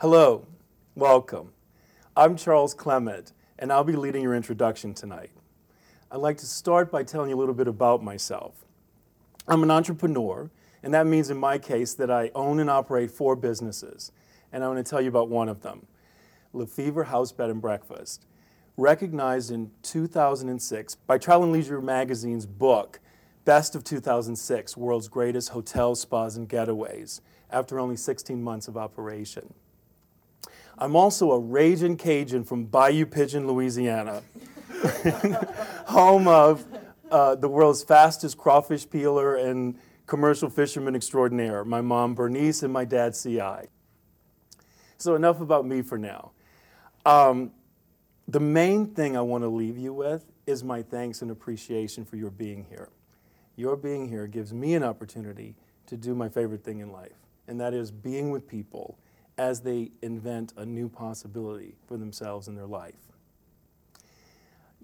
Hello, welcome. I'm Charles Clement, and I'll be leading your introduction tonight. I'd like to start by telling you a little bit about myself. I'm an entrepreneur, and that means in my case that I own and operate four businesses, and I want to tell you about one of them Lefevre House Bed and Breakfast. Recognized in 2006 by Travel and Leisure magazine's book, Best of 2006 World's Greatest Hotels, Spas, and Getaways, after only 16 months of operation. I'm also a raging Cajun from Bayou Pigeon, Louisiana, home of uh, the world's fastest crawfish peeler and commercial fisherman extraordinaire, my mom Bernice and my dad CI. So, enough about me for now. Um, the main thing I want to leave you with is my thanks and appreciation for your being here. Your being here gives me an opportunity to do my favorite thing in life, and that is being with people as they invent a new possibility for themselves in their life.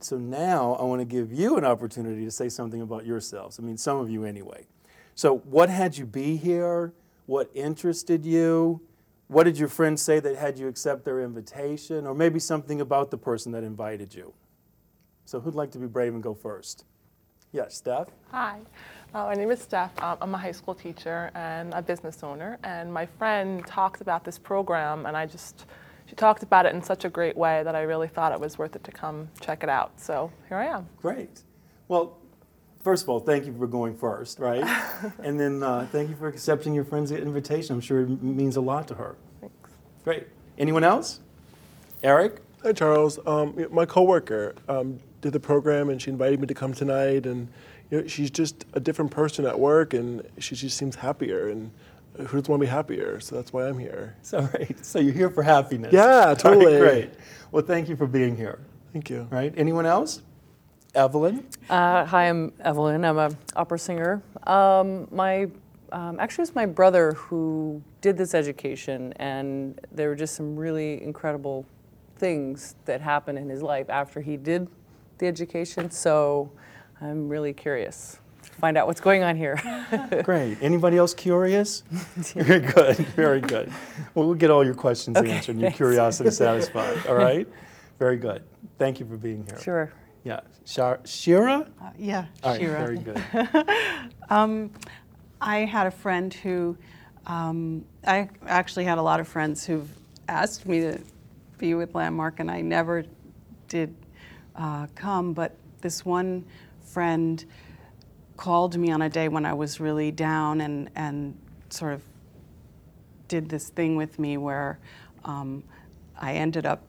So now I want to give you an opportunity to say something about yourselves. I mean, some of you anyway. So, what had you be here? What interested you? What did your friends say that had you accept their invitation? Or maybe something about the person that invited you? So, who'd like to be brave and go first? Yes, Steph? Hi, uh, my name is Steph. Um, I'm a high school teacher and a business owner. And my friend talked about this program, and I just, she talked about it in such a great way that I really thought it was worth it to come check it out. So here I am. Great. Well, first of all, thank you for going first, right? and then uh, thank you for accepting your friend's invitation. I'm sure it means a lot to her. Thanks. Great. Anyone else? Eric? Hi, Charles. Um, my coworker um, did the program, and she invited me to come tonight. And you know, she's just a different person at work, and she just seems happier. And who doesn't want to be happier? So that's why I'm here. So, right. So you're here for happiness. Yeah, totally. Right, great. Well, thank you for being here. Thank you. Right. Anyone else? Evelyn. Uh, hi, I'm Evelyn. I'm a opera singer. Um, my um, actually, it was my brother who did this education, and there were just some really incredible things that happened in his life after he did the education. So I'm really curious to find out what's going on here. Great. Anybody else curious? Very good. Very good. Well, we'll get all your questions Okay, answered and your thanks. curiosity satisfied. All right. Very good. Thank you for being here. sure. Yeah. Shar- Shira? Uh, yeah, All right. Shira. Very good. Um, I had a friend who, um, I actually had a lot of friends who've asked me to be with Landmark, and I never did uh, come. But this one friend called me on a day when I was really down and, and sort of did this thing with me where um, I ended up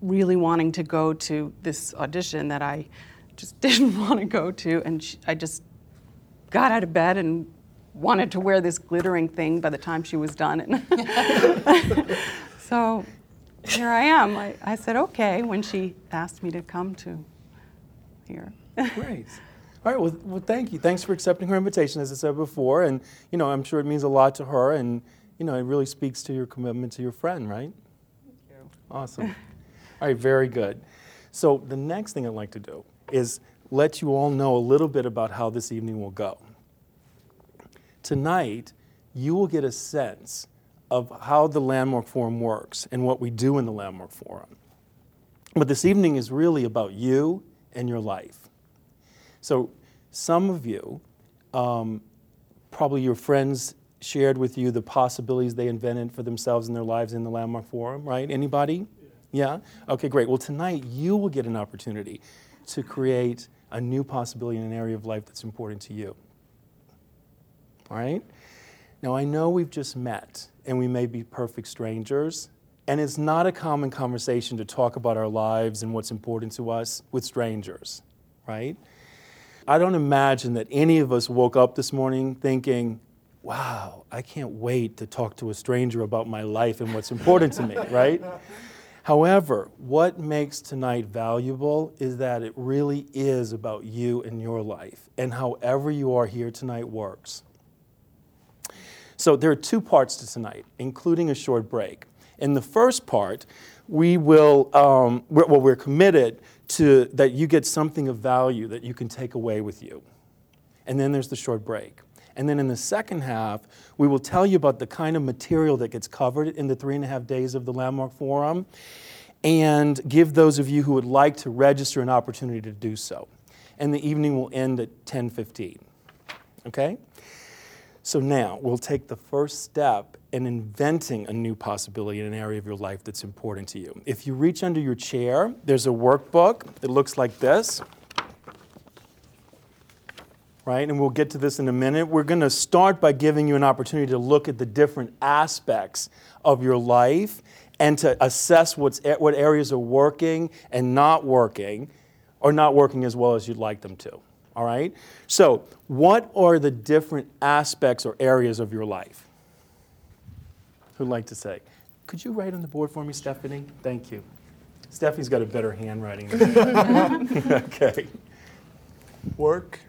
really wanting to go to this audition that I just didn't want to go to, and she, I just got out of bed and wanted to wear this glittering thing by the time she was done. And so here I am. I, I said okay when she asked me to come to here. Great. All right. Well, well, thank you. Thanks for accepting her invitation, as I said before. And, you know, I'm sure it means a lot to her. And, you know, it really speaks to your commitment to your friend, right? Thank you. Awesome. All right, very good. So the next thing I'd like to do is let you all know a little bit about how this evening will go. Tonight, you will get a sense of how the Landmark Forum works and what we do in the Landmark Forum. But this evening is really about you and your life. So some of you, um, probably your friends shared with you the possibilities they invented for themselves and their lives in the Landmark Forum, right? Anybody? Yeah? Okay, great. Well, tonight you will get an opportunity to create a new possibility in an area of life that's important to you. All right? Now, I know we've just met and we may be perfect strangers, and it's not a common conversation to talk about our lives and what's important to us with strangers, right? I don't imagine that any of us woke up this morning thinking, wow, I can't wait to talk to a stranger about my life and what's important to me, right? However, what makes tonight valuable is that it really is about you and your life, and however you are here tonight works. So there are two parts to tonight, including a short break. In the first part, we will, um, we're, well, we're committed to that you get something of value that you can take away with you. And then there's the short break. And then in the second half, we will tell you about the kind of material that gets covered in the three and a half days of the Landmark Forum and give those of you who would like to register an opportunity to do so. And the evening will end at 10:15. Okay? So now we'll take the first step in inventing a new possibility in an area of your life that's important to you. If you reach under your chair, there's a workbook that looks like this. Right? And we'll get to this in a minute. We're going to start by giving you an opportunity to look at the different aspects of your life and to assess what's, what areas are working and not working or not working as well as you'd like them to. All right? So, what are the different aspects or areas of your life? Who'd like to say? Could you write on the board for me, Stephanie? Thank you. Stephanie's got a better handwriting than me. okay. Work.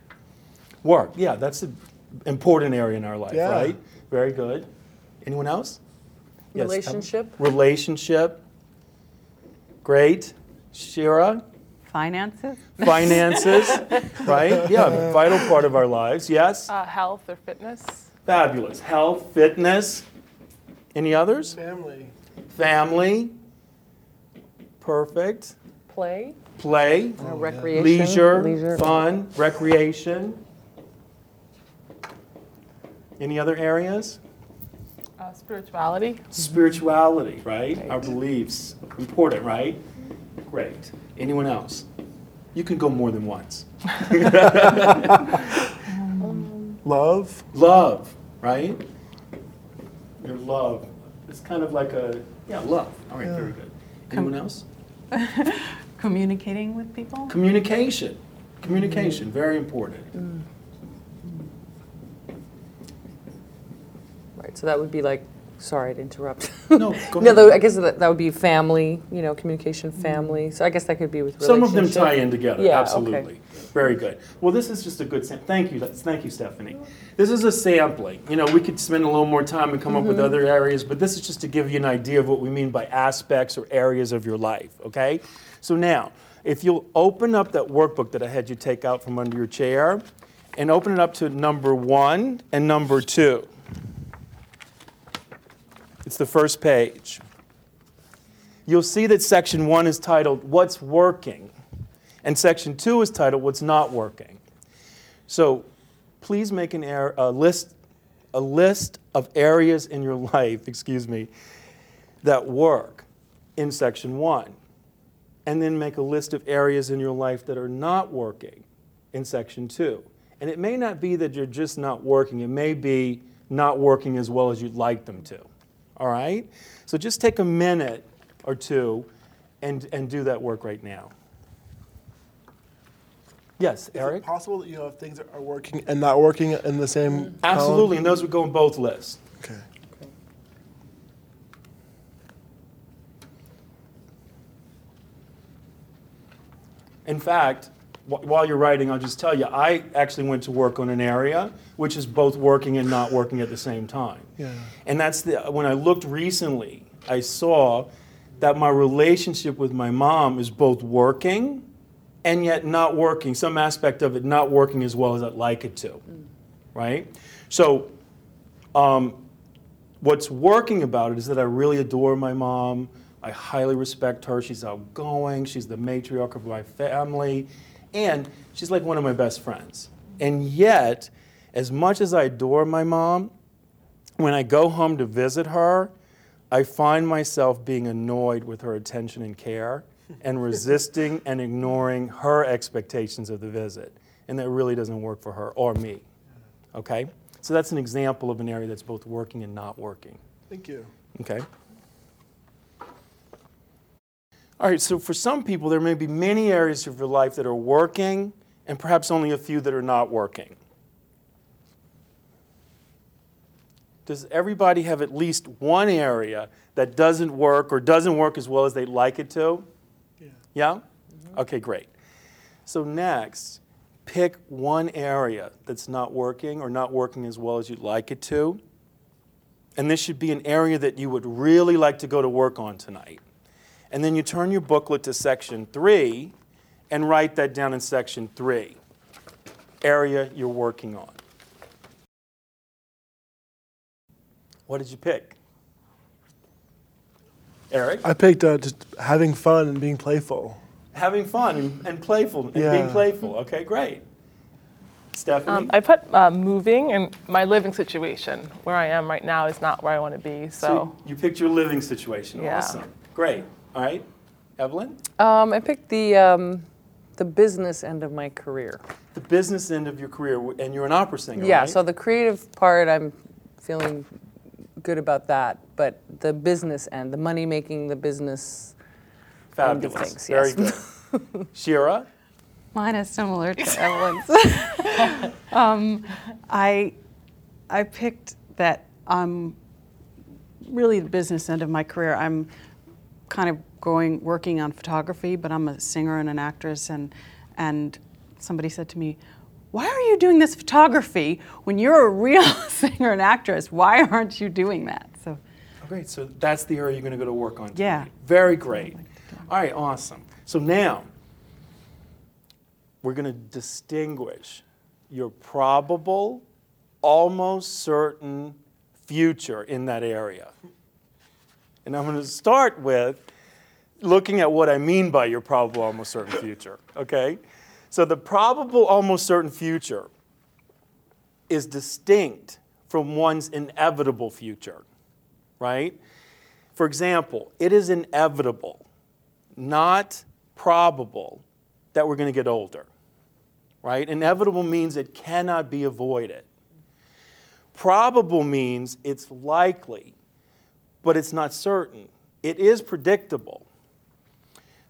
Work. Yeah, that's an important area in our life, Yeah. right? Very good. Anyone else? Yes, Em- Relationship? Relationship. Great. Shira? Finances? Finances, right? Yeah, vital part of our lives. Yes? Uh, health or fitness. Fabulous. Health, fitness. Any others? Family. Family. Perfect. Play? Play. Uh, recreation? Leisure, Leisure. fun, recreation. Any other areas? Uh, spirituality. Spirituality, right? Our beliefs. Important, right? Great. Anyone else? You can go more than once. Love. Love, right? Your love. It's kind of like a, yeah, love. All right, very good. Anyone else? Communicating with people? Communication. Communication, mm. very important. Mm. Right, so that would be like, sorry to interrupt. No, go No, ahead. though, I guess that, that would be family, you know, communication, family. Mm. So I guess that could be with Some of them tie in together, Yeah, okay. absolutely. Very good. Well, this is just a good sam- thank you. Thank you, Stephanie. This is a sampling. You know, we could spend a little more time and come up Mm-hmm. with other areas, but this is just to give you an idea of what we mean by aspects or areas of your life, okay? So now, if you'll open up that workbook that I had you take out from under your chair and open it up to number one and number two. It's the first page. You'll see that section one is titled What's Working, and section two is titled What's Not Working. So please make an ar- a list, a list of areas in your life, excuse me, that work in section one. And then make a list of areas in your life that are not working in section two. And it may not be that you're just not working, it may be not working as well as you'd like them to. All right? So just take a minute or two and, and do that work right now. Yes, Is Eric? it possible that you have things that are working and not working in the same? Mm-hmm. column? Absolutely, and those would go in both lists. Okay. In fact, wh- while you're writing, I'll just tell you, I actually went to work on an area which is both working and not working at the same time. Yeah. And that's the, when I looked recently, I saw that my relationship with my mom is both working and yet not working, some aspect of it not working as well as I'd like it to. Right? So, um, what's working about it is that I really adore my mom. I highly respect her. She's outgoing. She's the matriarch of my family. And she's like one of my best friends. And yet, as much as I adore my mom, when I go home to visit her, I find myself being annoyed with her attention and care and resisting and ignoring her expectations of the visit. And that really doesn't work for her or me. Okay? So that's an example of an area that's both working and not working. Thank you. Okay? All right, so for some people, there may be many areas of your life that are working and perhaps only a few that are not working. Does everybody have at least one area that doesn't work or doesn't work as well as they'd like it to? Yeah. Yeah? Okay, great. So next, pick one area that's not working or not working as well as you'd like it to. And this should be an area that you would really like to go to work on tonight. And then you turn your booklet to section three and write that down in section three area you're working on. What did you pick? Eric? I picked uh, just having fun and being playful. Having fun and, and playful and being playful. Okay, great. Stephanie? Um, I put uh, moving and my living situation. Where I am right now is not where I want to be. So, you picked your living situation. Yeah. Awesome. Great. All right. Evelyn? Um, I picked the um, the business end of my career. The business end of your career, and you're an opera singer, Yeah, right? so the creative part, I'm feeling good about that, but the business end, the money making, the business. end of Fabulous. things, Very yes. good. Shira? Mine is similar to Evelyn's. um, I, I picked that I'm really the business end of my career. I'm kind of going working on photography, but I'm a singer and an actress, and and somebody said to me, "Why are you doing this photography when you're a real singer and actress? Why aren't you doing that?" So Oh, great. So that's the area you're going to go to work on. Yeah. tonight. Very great. All right, awesome. So now we're going to distinguish your probable, almost certain future in that area. And I'm going to start with looking at what I mean by your probable, almost certain future. Okay? So the probable, almost certain future is distinct from one's inevitable future right? For example, it is inevitable, not probable, that we're going to get older, right? Inevitable means it cannot be avoided. Probable means it's likely, but it's not certain. It is predictable.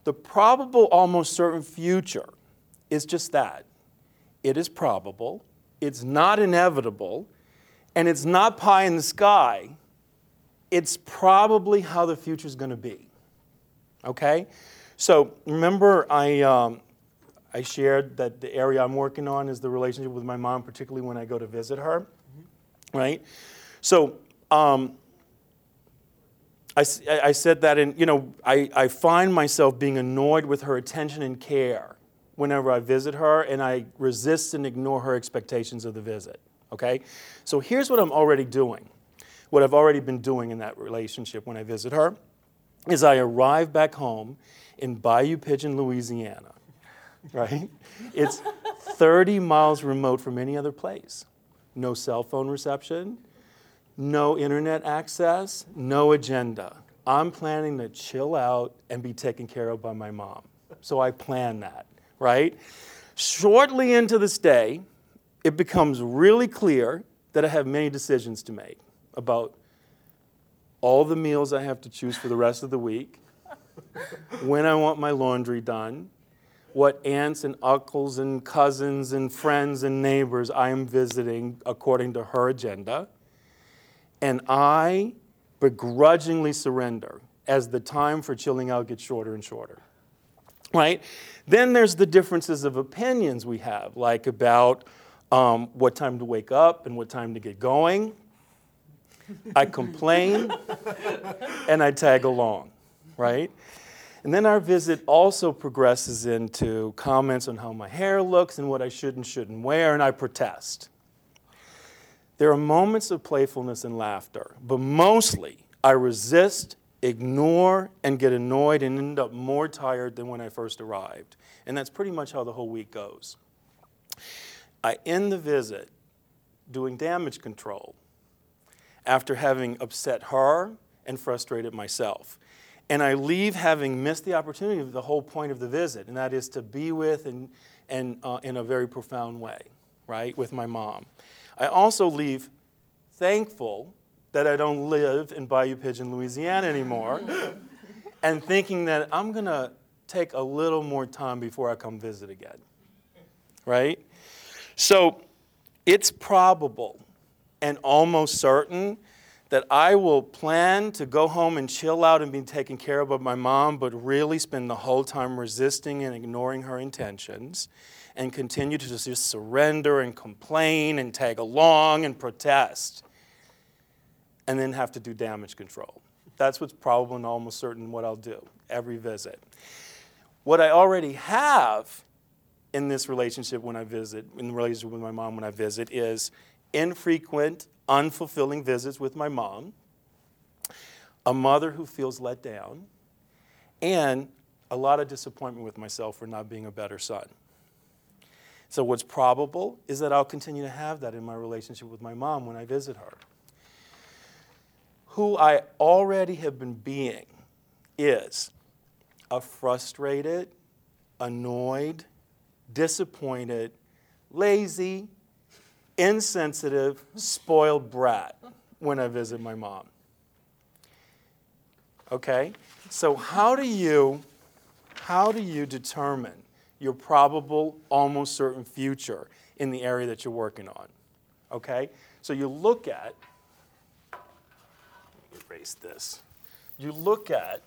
The probable, almost certain future is just that it is probable, it's not inevitable, and it's not pie in the sky it's probably how the future is going to be. Okay? So remember, I, um, I shared that the area I'm working on is the relationship with my mom, particularly when I go to visit her. Right? So um, I- I said that, and you know, I, I find myself being annoyed with her attention and care whenever I visit her, and I resist and ignore her expectations of the visit. Okay? So here's what I'm already doing what I've already been doing in that relationship when I visit her is I arrive back home in Bayou Pigeon, Louisiana, right? It's 30 miles remote from any other place. No cell phone reception, no internet access, no agenda. I'm planning to chill out and be taken care of by my mom. So I plan that, right? Shortly into this day, it becomes really clear that I have many decisions to make about all the meals I have to choose for the rest of the week, when I want my laundry done, what aunts and uncles and cousins and friends and neighbors I am visiting according to her agenda. And I begrudgingly surrender as the time for chilling out gets shorter and shorter. Right? Then there's the differences of opinions we have, like about um, what time to wake up and what time to get going. I complain and I tag along, right? And then our visit also progresses into comments on how my hair looks and what I should and shouldn't wear, and I protest. There are moments of playfulness and laughter, but mostly I resist, ignore, and get annoyed and end up more tired than when I first arrived. And that's pretty much how the whole week goes. I end the visit doing damage control after having upset her and frustrated myself. And I leave having missed the opportunity of the whole point of the visit, and that is to be with and, and uh, in a very profound way, right, with my mom. I also leave thankful that I don't live in Bayou Pigeon, Louisiana anymore, and thinking that I'm going to take a little more time before I come visit again, right? So it's probable and almost certain that I will plan to go home and chill out and be taken care of by my mom, but really spend the whole time resisting and ignoring her intentions and continue to just surrender and complain and tag along and protest and then have to do damage control. That's what's probable and almost certain what I'll do every visit. What I already have in this relationship when I visit, in the relationship with my mom when I visit, is infrequent, unfulfilling visits with my mom, a mother who feels let down, and a lot of disappointment with myself for not being a better son. So, what's probable is that I'll continue to have that in my relationship with my mom when I visit her. Who I already have been being is a frustrated, annoyed, disappointed, lazy, insensitive, spoiled brat when I visit my mom. Okay? So how do you how do you determine your probable almost certain future in the area that you're working on? Okay? So you look at erase this. You look at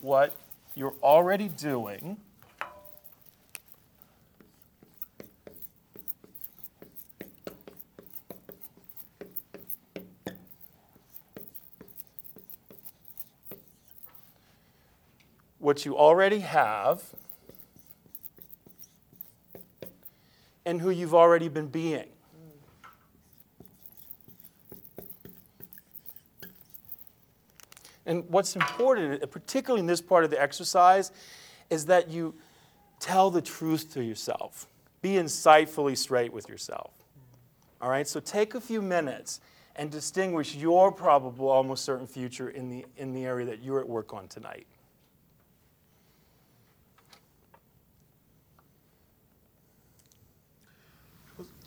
what you're already doing what you already have and who you've already been being. And what's important, particularly in this part of the exercise, is that you tell the truth to yourself. Be insightfully straight with yourself. All right, so take a few minutes and distinguish your probable, almost certain future in the, in the area that you're at work on tonight.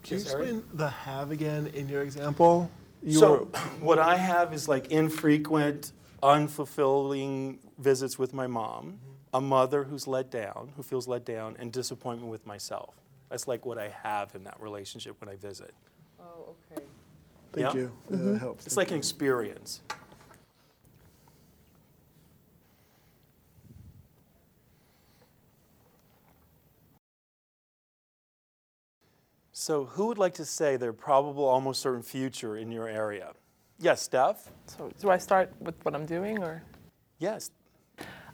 Can you explain the have again in your example? You so, were- what I have is like infrequent, unfulfilling visits with my mom, a mother who's let down, who feels let down, and disappointment with myself. That's like what I have in that relationship when I visit. Oh, okay. thank yeah. you. Yeah, that helps. It's Thank like an experience. So, who would like to say their probable, almost certain future in your area? Yes, Steph? So do I start with what I'm doing or? Yes.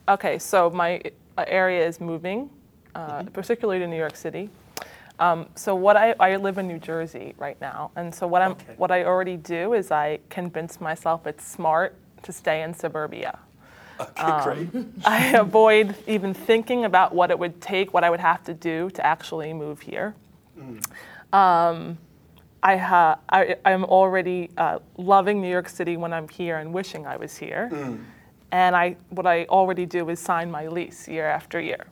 Okay, so my area is moving, uh, particularly to New York City. Um, so what I, I live in New Jersey right now, and so what I'm Okay. what I already do is I convince myself it's smart to stay in suburbia. Okay, great. I avoid even thinking about what it would take, what I would have to do to actually move here. Um, I, ha- I, I'm already uh, loving New York City when I'm here and wishing I was here. And I, what I already do is sign my lease year after year.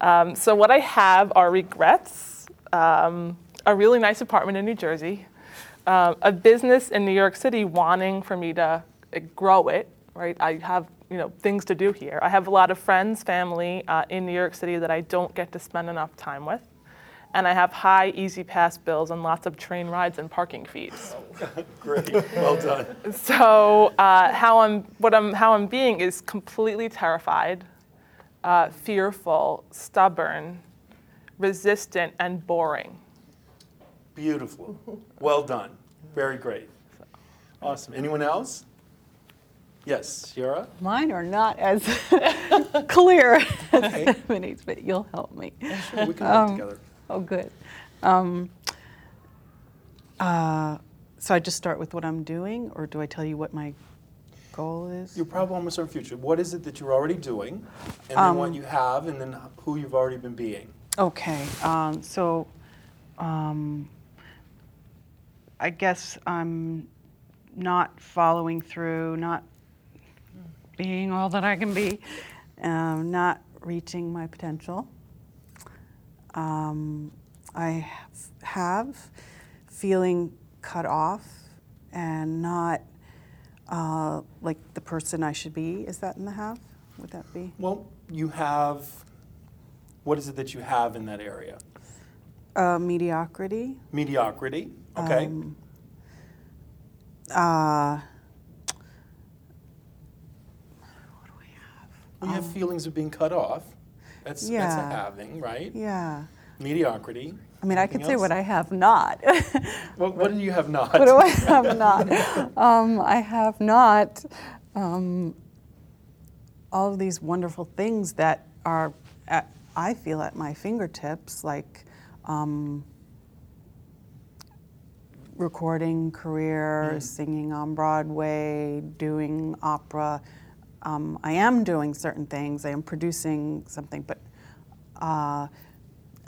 Um, so what I have are regrets, um, a really nice apartment in New Jersey, uh, a business in New York City wanting for me to uh, grow it. Right, I have you know things to do here. I have a lot of friends, family uh, in New York City that I don't get to spend enough time with, and I have high E-ZPass bills and lots of train rides and parking fees. Great. Well done. So uh, how I'm what I'm how I'm being is completely terrified, uh, fearful, stubborn, resistant, and boring. Beautiful. Well done. Very great. Awesome. Anyone else? Yes, Shira? Mine are not as clear Okay. as Ebony's, but you'll help me. Sure, we can Um, work together. Oh, good. Um, uh, so I just start with what I'm doing, or do I tell you what my goal is? Your problem, almost certain future. What is it that you're already doing, and then what you have, and then who you've already been being? Okay, um, so um, I guess I'm not following through, not being all that I can be, um, not reaching my potential. Um, I have- feeling cut off and not uh, like the person I should be. Is that in the have? Would that be? Well, you have. What is it that you have in that area? Uh, mediocrity. Mediocrity. Okay. Um, uh, what do we have? well, you have feelings of being cut off. That's that's a having, right? Yeah. Mediocrity. I mean, I Anything could say what I have not. What, what do you have not? what do I have not? Um, I have not um, all of these wonderful things that are, at, I feel, at my fingertips, like um, recording career, singing on Broadway, doing opera. Um, I am doing certain things. I am producing something, but uh,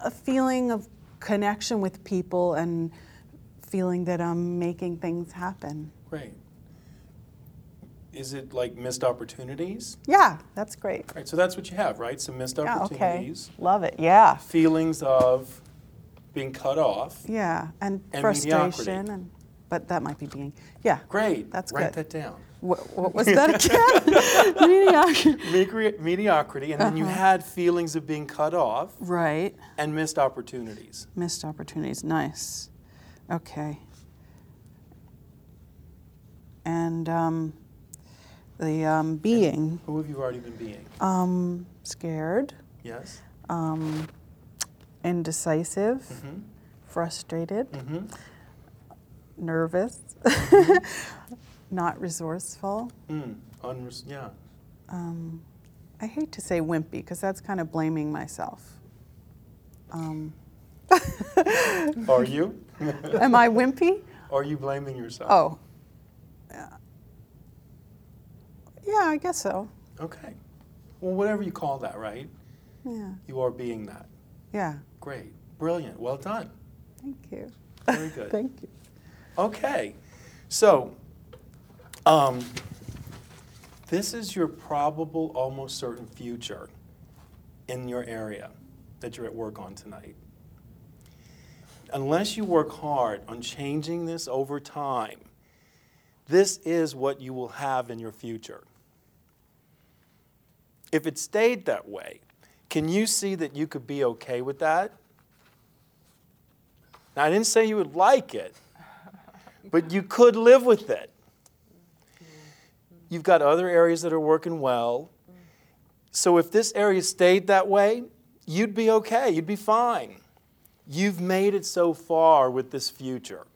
a feeling of connection with people and feeling that I'm making things happen. Great. Is it like missed opportunities? Yeah, that's great. Right, so that's what you have, right? Some missed Yeah, okay. opportunities, Love it. Yeah. feelings of being cut off. Yeah, and, And frustration mediocrity. and but that might be being yeah. Great. That's Write good. that down. What, what was that again? Mediocrity, mediocrity, and then you Uh-huh. had feelings of being cut off Right. and missed opportunities. Missed opportunities. Nice. Okay. And um, the um, being Who have you already been being? um, scared, Yes? um, indecisive, Mm-hmm. frustrated, Mm-hmm. nervous, not resourceful. Mm. Unres- yeah. Um, I hate to say wimpy because that's kind of blaming myself. Um, Are you? am I wimpy? Are you blaming yourself? Oh. Yeah. Yeah, I guess so. Okay. Well, whatever you call that, right? Yeah. You are being that. Yeah. Great. Brilliant. Well done. Thank you. Very good. Thank you. Okay, so um, this is your probable, almost certain future in your area that you're at work on tonight. Unless you work hard on changing this over time, this is what you will have in your future. If it stayed that way, can you see that you could be okay with that? Now, I didn't say you would like it, but you could live with it. You've got other areas that are working well. So if this area stayed that way, you'd be okay, you'd be fine. You've made it so far with this future.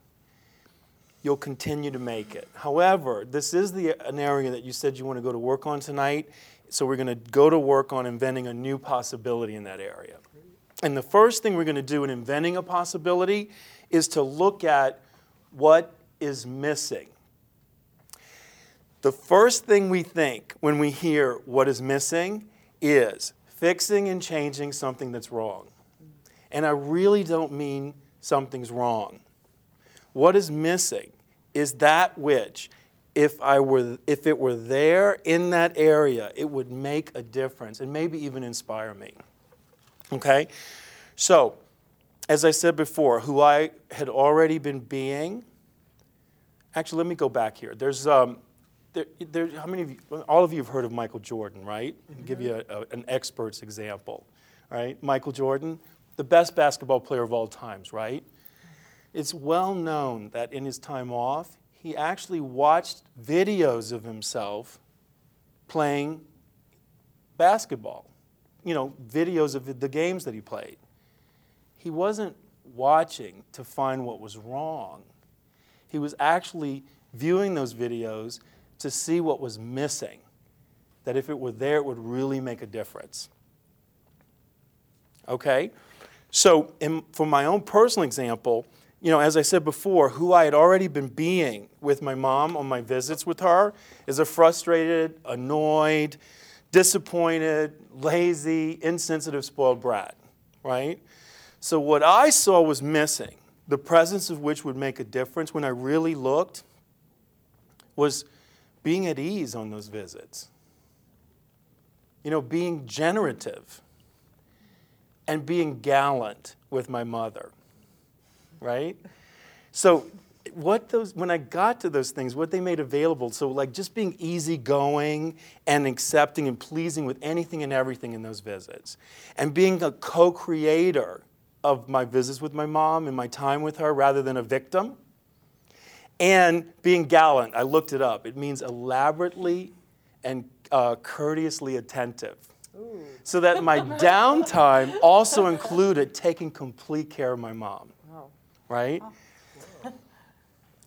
You'll continue to make it. However, this is the, an area that you said you want to go to work on tonight, so we're going to go to work on inventing a new possibility in that area. And the first thing we're going to do in inventing a possibility is to look at what is missing. The first thing we think when we hear what is missing is fixing and changing something that's wrong. And I really don't mean something's wrong. What is missing is that which if I were if it were there in that area, it would make a difference and maybe even inspire me. Okay? So, as I said before, who I had already been being. Actually, let me go back here. There's, um, there, there, how many of you, all of you have heard of Michael Jordan, right? I'll give you a, a, an expert's example, right? Michael Jordan, the best basketball player of all times, right? It's well known that in his time off, he actually watched videos of himself playing basketball, you know, videos of the games that he played. He wasn't watching to find what was wrong. He was actually viewing those videos to see what was missing, that if it were there, it would really make a difference. Okay? So, in, for my own personal example, you know, as I said before, who I had already been being with my mom on my visits with her is a frustrated, annoyed, disappointed, lazy, insensitive, spoiled brat, right? So, what I saw was missing, the presence of which would make a difference when I really looked, was being at ease on those visits. You know, being generative and being gallant with my mother, right? So, what those when I got to those things, what they made available, so like just being easygoing and accepting and pleasing with anything and everything in those visits, and being a co-creator of my visits with my mom and my time with her rather than a victim, and being gallant. I looked it up. It means elaborately and uh, courteously attentive. So that my downtime also included taking complete care of my mom. Right?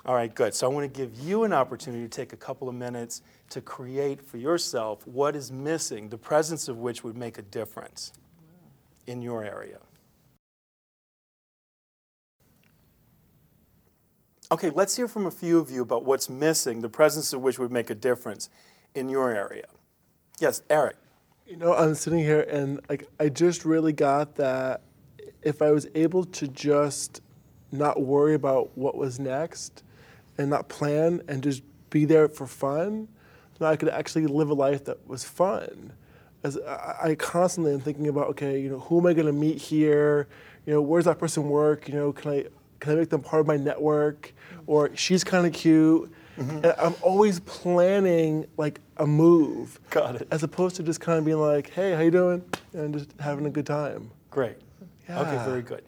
All right, good. So I want to give you an opportunity to take a couple of minutes to create for yourself what is missing, the presence of which would make a difference in your area. Okay, let's hear from a few of you about what's missing, the presence of which would make a difference in your area. Yes, Eric. You know, I'm sitting here and like I just really got that if I was able to just not worry about what was next and not plan and just be there for fun, then I could actually live a life that was fun. As I, constantly am thinking about, okay, you know, who am I going to meet here? You know, where's that person work? You know, can I can I make them part of my network? Or she's kind of cute. And I'm always planning like a move. Got it. As opposed to just kind of being like, hey, how you doing? And just having a good time. Great. Okay, very good.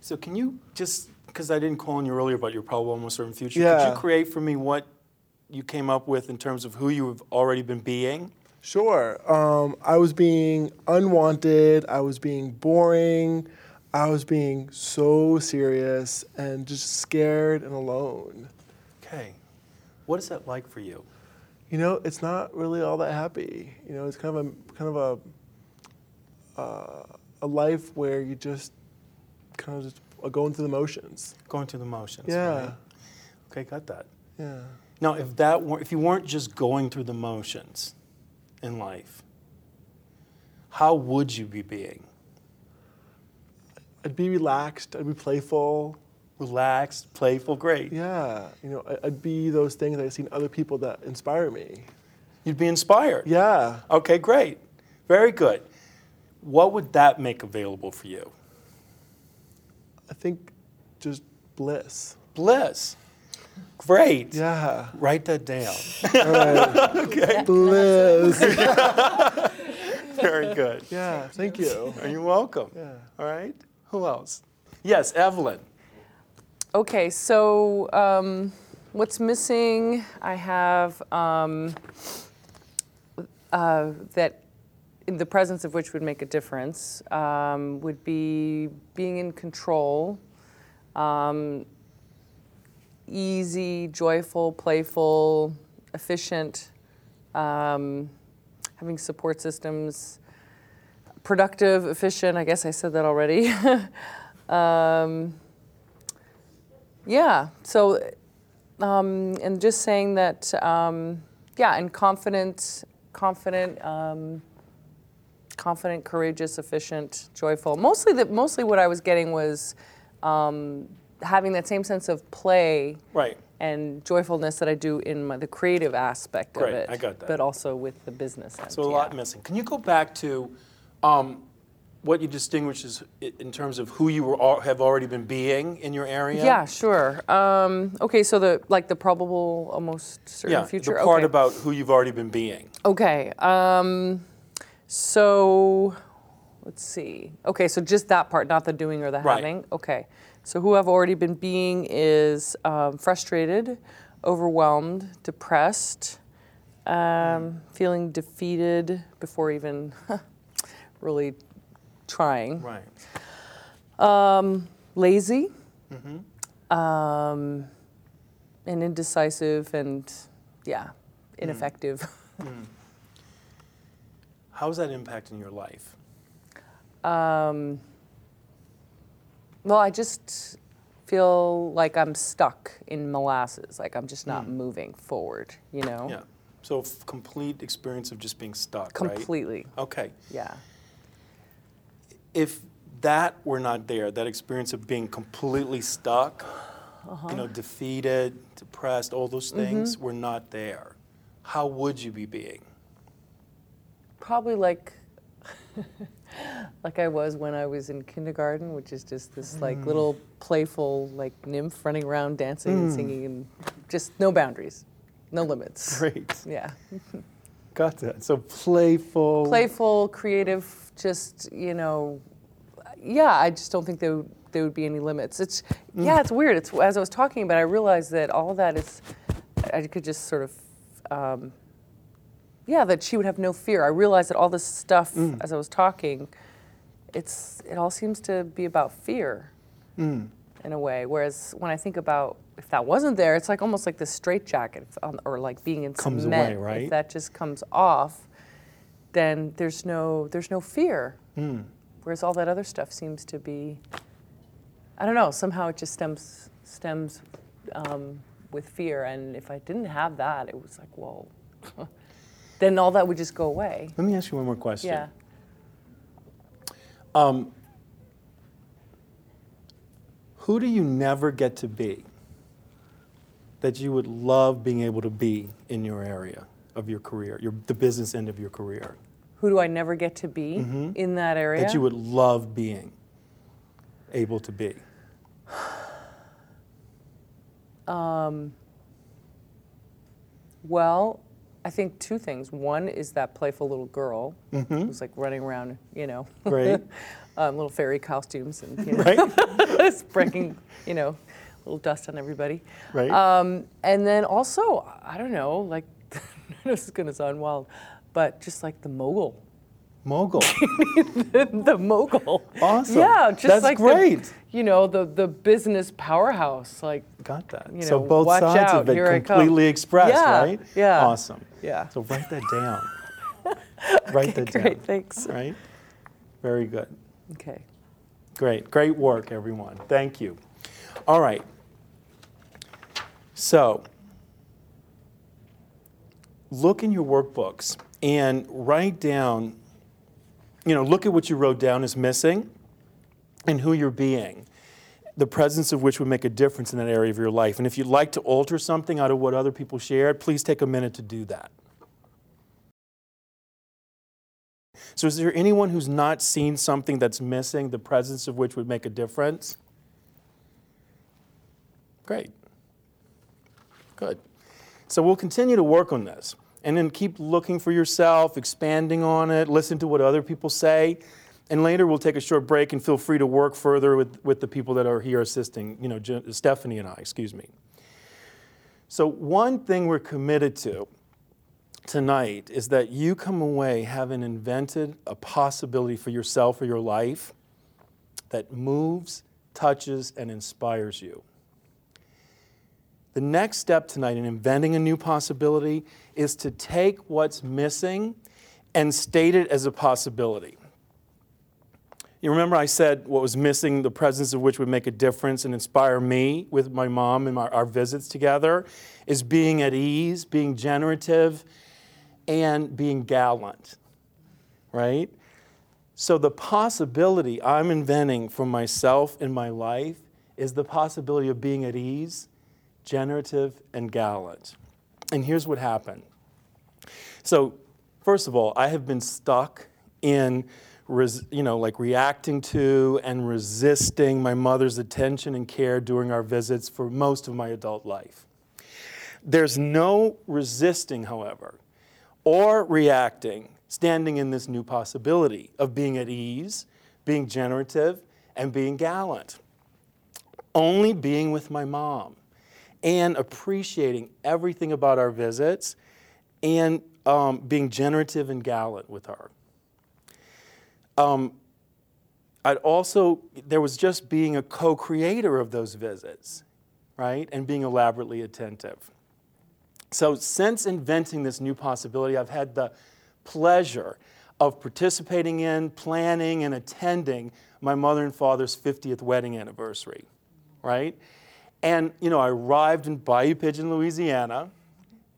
So can you just, because I didn't call on you earlier about your probable almost certain future, could Yeah. you create for me what you came up with in terms of who you have already been being? Sure. Um, I was being unwanted. I was being boring. I was being so serious and just scared and alone. Okay. What is that like for you? You know, it's not really all that happy. You know, it's kind of a kind of a uh, a life where you just kind of just going through the motions. Going through the motions. Yeah. right? Okay, got that. Yeah. Now, if that were, if you weren't just going through the motions in life, how would you be being? I'd be relaxed. I'd be playful. Relaxed, playful, great. Yeah. You know, I- I'd be those things that I've seen other people that inspire me. You'd be inspired. Yeah. Okay, great. Very good. What would that make available for you? I think just bliss. Bliss. Great. Yeah. Write that down. okay. Bliss. Very good. Yeah. Thank you. Are you welcome? Yeah. All right. Who else? Yes, Evelyn. Okay, so um, what's missing? I have um, uh, that in the presence of which would make a difference um, would be being in control, um, easy, joyful, playful, efficient, um, having support systems, productive, efficient. I guess I said that already. um, yeah. So, um, and just saying that, um, yeah, and confident, confident, um, confident, courageous, efficient, joyful. Mostly, that mostly what I was getting was um, having that same sense of play Right. and joyfulness that I do in my, the creative aspect Great, of it. I got that. But also with the business end. So a lot yeah. missing. Can you go back to um, what you distinguish is in terms of who you were, have already been being in your area? Yeah, sure. Um, okay, so the like the probable, almost certain Yeah, future. the part okay. about who you've already been being. Okay. Um, so let's see. Okay, so just that part, not the doing or the Right. having. Okay. So who I've already been being is um, frustrated, overwhelmed, depressed, um, feeling defeated before even really trying. Right. Um, lazy, Mm-hmm. um, and indecisive, and yeah, ineffective. How's that impacting your life? Um, well, I just feel like I'm stuck in molasses, like I'm just not moving forward, you know? Yeah. So complete experience of just being stuck, right? Completely, Okay. yeah. If that were not there, that experience of being completely stuck, Uh-huh. you know, defeated, depressed, all those things Mm-hmm. were not there, how would you be being? Probably like like I was when I was in kindergarten, which is just this like little playful like nymph running around dancing and singing and just no boundaries, no limits. Great. Yeah. Got that. So playful. playful, creative, just you know, yeah. I just don't think there would, there would be any limits. It's mm. yeah, it's weird. It's as I was talking about, I realized that all that is, I could just sort of, um, yeah, that she would have no fear. I realized that all this stuff mm. as I was talking, it's it all seems to be about fear, mm. in a way. Whereas when I think about if that wasn't there, it's like almost like this straitjacket, um, or like being in Comes cement. away, right? If that just comes off, then there's no there's no fear. Whereas all that other stuff seems to be, I don't know. Somehow it just stems stems um, with fear. And if I didn't have that, it was like, whoa. then all that would just go away. Let me ask you one more question. Yeah. Who do you never get to be that you would love being able to be in your area of your career, your, the business end of your career? Who do I never get to be in that area? Mm-hmm. That you would love being able to be? um, Well, I think two things. One is that playful little girl Mm-hmm. who's like running around, you know, um, little fairy costumes and you know, Right? sprinkling, you know, little dust on everybody. Right. Um, and then also, I don't know, like, this is gonna sound wild, but just like the mogul. Mogul. the mogul. Awesome. Yeah, just That's like the- great. you know, the the business powerhouse. Like, Got that. You know, so both watch sides out, have been here completely expressed, Yeah, right? yeah. Awesome. Yeah. So write that down. write that down. great, thanks. Right? Very good. Okay. Great. Great work, everyone. Thank you. All right. So, look in your workbooks and write down, you know, look at what you wrote down is missing and who you're being, the presence of which would make a difference in that area of your life. And if you'd like to alter something out of what other people shared, please take a minute to do that. So, is there anyone who's not seen something that's missing, the presence of which would make a difference? Great. Good. So, we'll continue to work on this and then keep looking for yourself, expanding on it, listen to what other people say. And later, we'll take a short break and feel free to work further with, with the people that are here assisting, you know, Je- Stephanie and I, excuse me. So, one thing we're committed to tonight is that you come away having invented a possibility for yourself or your life that moves, touches, and inspires you. The next step tonight in inventing a new possibility is to take what's missing and state it as a possibility. You remember I said what was missing, the presence of which would make a difference and inspire me with my mom and my, our visits together, is being at ease, being generative, and being gallant, right? So the possibility I'm inventing for myself in my life is the possibility of being at ease, generative, and gallant. And here's what happened. So, first of all, I have been stuck in, res, you know, like reacting to and resisting my mother's attention and care during our visits for most of my adult life. There's no resisting, however, or reacting, standing in this new possibility of being at ease, being generative, and being gallant. Only being with my mom and appreciating everything about our visits and um, being generative and gallant with her. Um, I'd also, there was just being a co creator of those visits, right? And being elaborately attentive. So, since inventing this new possibility, I've had the pleasure of participating in, planning, and attending my mother and father's 50th wedding anniversary, right? And, you know, I arrived in Bayou Pigeon, Louisiana,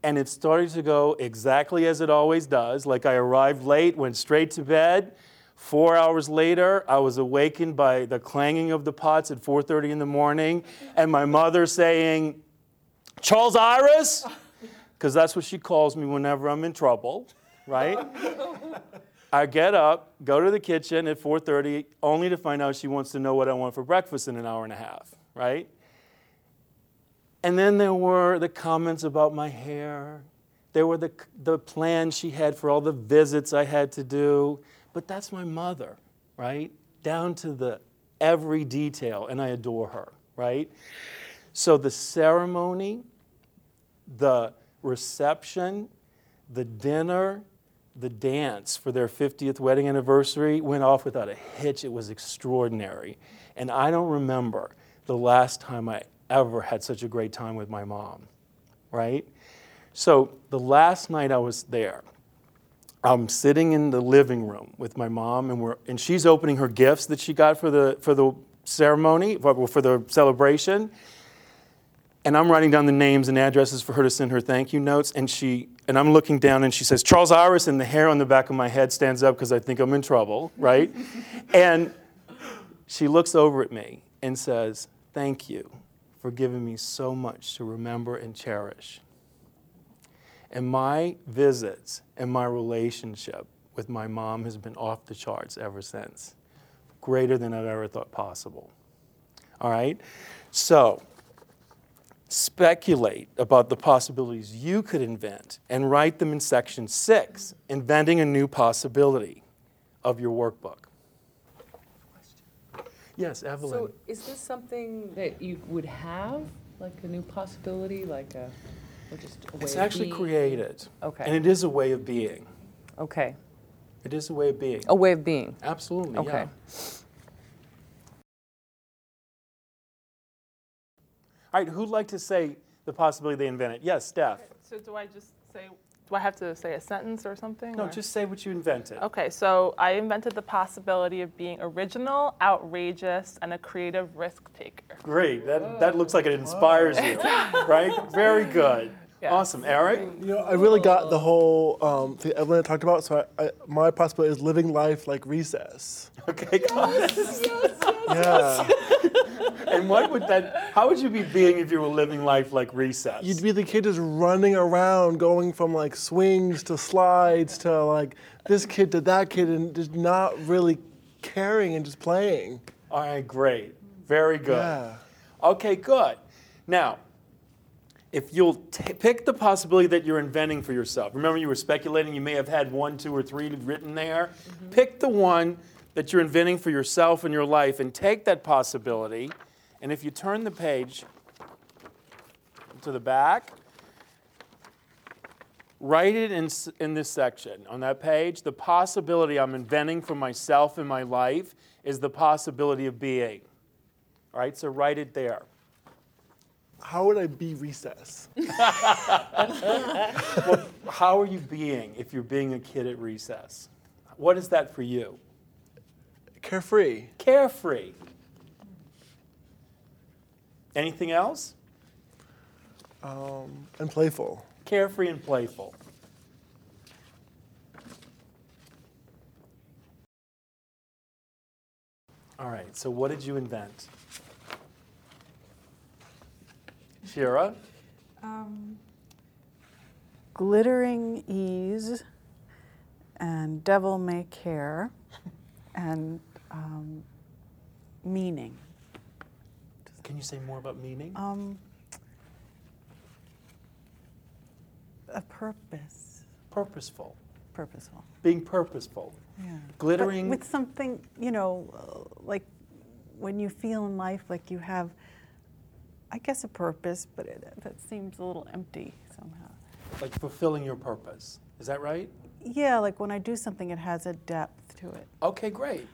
and it started to go exactly as it always does. Like I arrived late, went straight to bed. Four hours later, I was awakened by the clanging of the pots at 4:30 in the morning, and my mother saying, "Charles Iris," because that's what she calls me whenever I'm in trouble, right? I get up, go to the kitchen at 4:30, only to find out she wants to know what I want for breakfast in an hour and a half, right? And then there were the comments about my hair. There were the, the plans she had for all the visits I had to do. But that's my mother, right? Down to the every detail, and I adore her, right? So the ceremony, the reception, the dinner, the dance for their 50th wedding anniversary went off without a hitch. It was extraordinary. And I don't remember the last time I ever had such a great time with my mom, right? So the last night I was there, I'm sitting in the living room with my mom, and we're and she's opening her gifts that she got for the for the ceremony for, for the celebration. and I'm writing down the names and addresses for her to send her thank you notes. And she and I'm looking down, and she says Charles Iris, and the hair on the back of my head stands up because I think I'm in trouble, right? and she looks over at me and says, "Thank you for giving me so much to remember and cherish." And my visits and my relationship with my mom has been off the charts ever since, greater than I've ever thought possible. All right? So, speculate about the possibilities you could invent and write them in section six, inventing a new possibility of your workbook. Yes, Evelyn. So is this something that you would have, like a new possibility, like a, or just a way it's of actually being? created. Okay. And it is a way of being. Okay, It is a way of being. a way of being. Absolutely. Okay. Yeah. All right, who'd like to say the possibility they invented? Yes, Steph. So do I just say, do I have to say a sentence or something? No, or- just say what you invented. Okay, so I invented the possibility of being original, outrageous, and a creative risk taker. Great. That, that looks like it inspires you, right? Very good. Yes. Awesome. Eric? You know, I really got the whole um, thing Evelyn talked about. So I, I, my possibility is living life like recess. Okay, good. Yeah, And what would that, how would you be being if you were living life like recess? you'd be the kid just running around, going from like swings to slides to like this kid to that kid, and just not really caring and just playing. All right, great. Very good. Yeah. Okay, good. Now, if you'll t- pick the possibility that you're inventing for yourself, remember you were speculating you may have had one, two, or three written there. Mm-hmm. Pick the one that you're inventing for yourself and your life and take that possibility. And if you turn the page to the back, write it in, in this section. On that page, the possibility I'm inventing for myself in my life is the possibility of being. All right, so write it there. How would I be recess? How are you being if you're being a kid at recess? What is that for you? Carefree. Carefree. Anything else? Um, and playful. Carefree and playful. All right, so what did you invent? Shira? glittering ease and devil may care and um, meaning. Can you say more about meaning? Um, a purpose, Purposeful. purposeful. Being purposeful. Yeah. Glittering. But with something, you know, like when you feel in life like you have, I guess, a purpose, but it, that seems a little empty somehow. like fulfilling your purpose. Is that right? Yeah, like when I do something, it has a depth to it. Okay, great.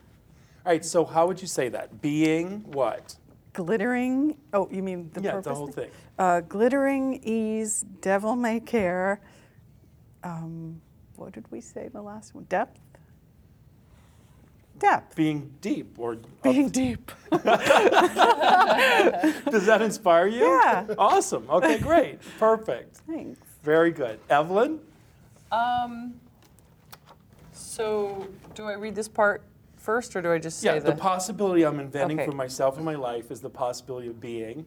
All right, so how would you say that? Being what? Glittering. Oh, you mean the yeah, purpose? the whole thing. Uh, glittering ease, devil may care. Um, what did we say the last one? Depth. Depth. Being deep or Being deep. does that inspire you? Yeah. Awesome. Okay, great. Perfect. Thanks. Very good. Evelyn? Um, so do I read this part first, or do I just say Yeah, the possibility I'm inventing Okay. for myself and my life is the possibility of being.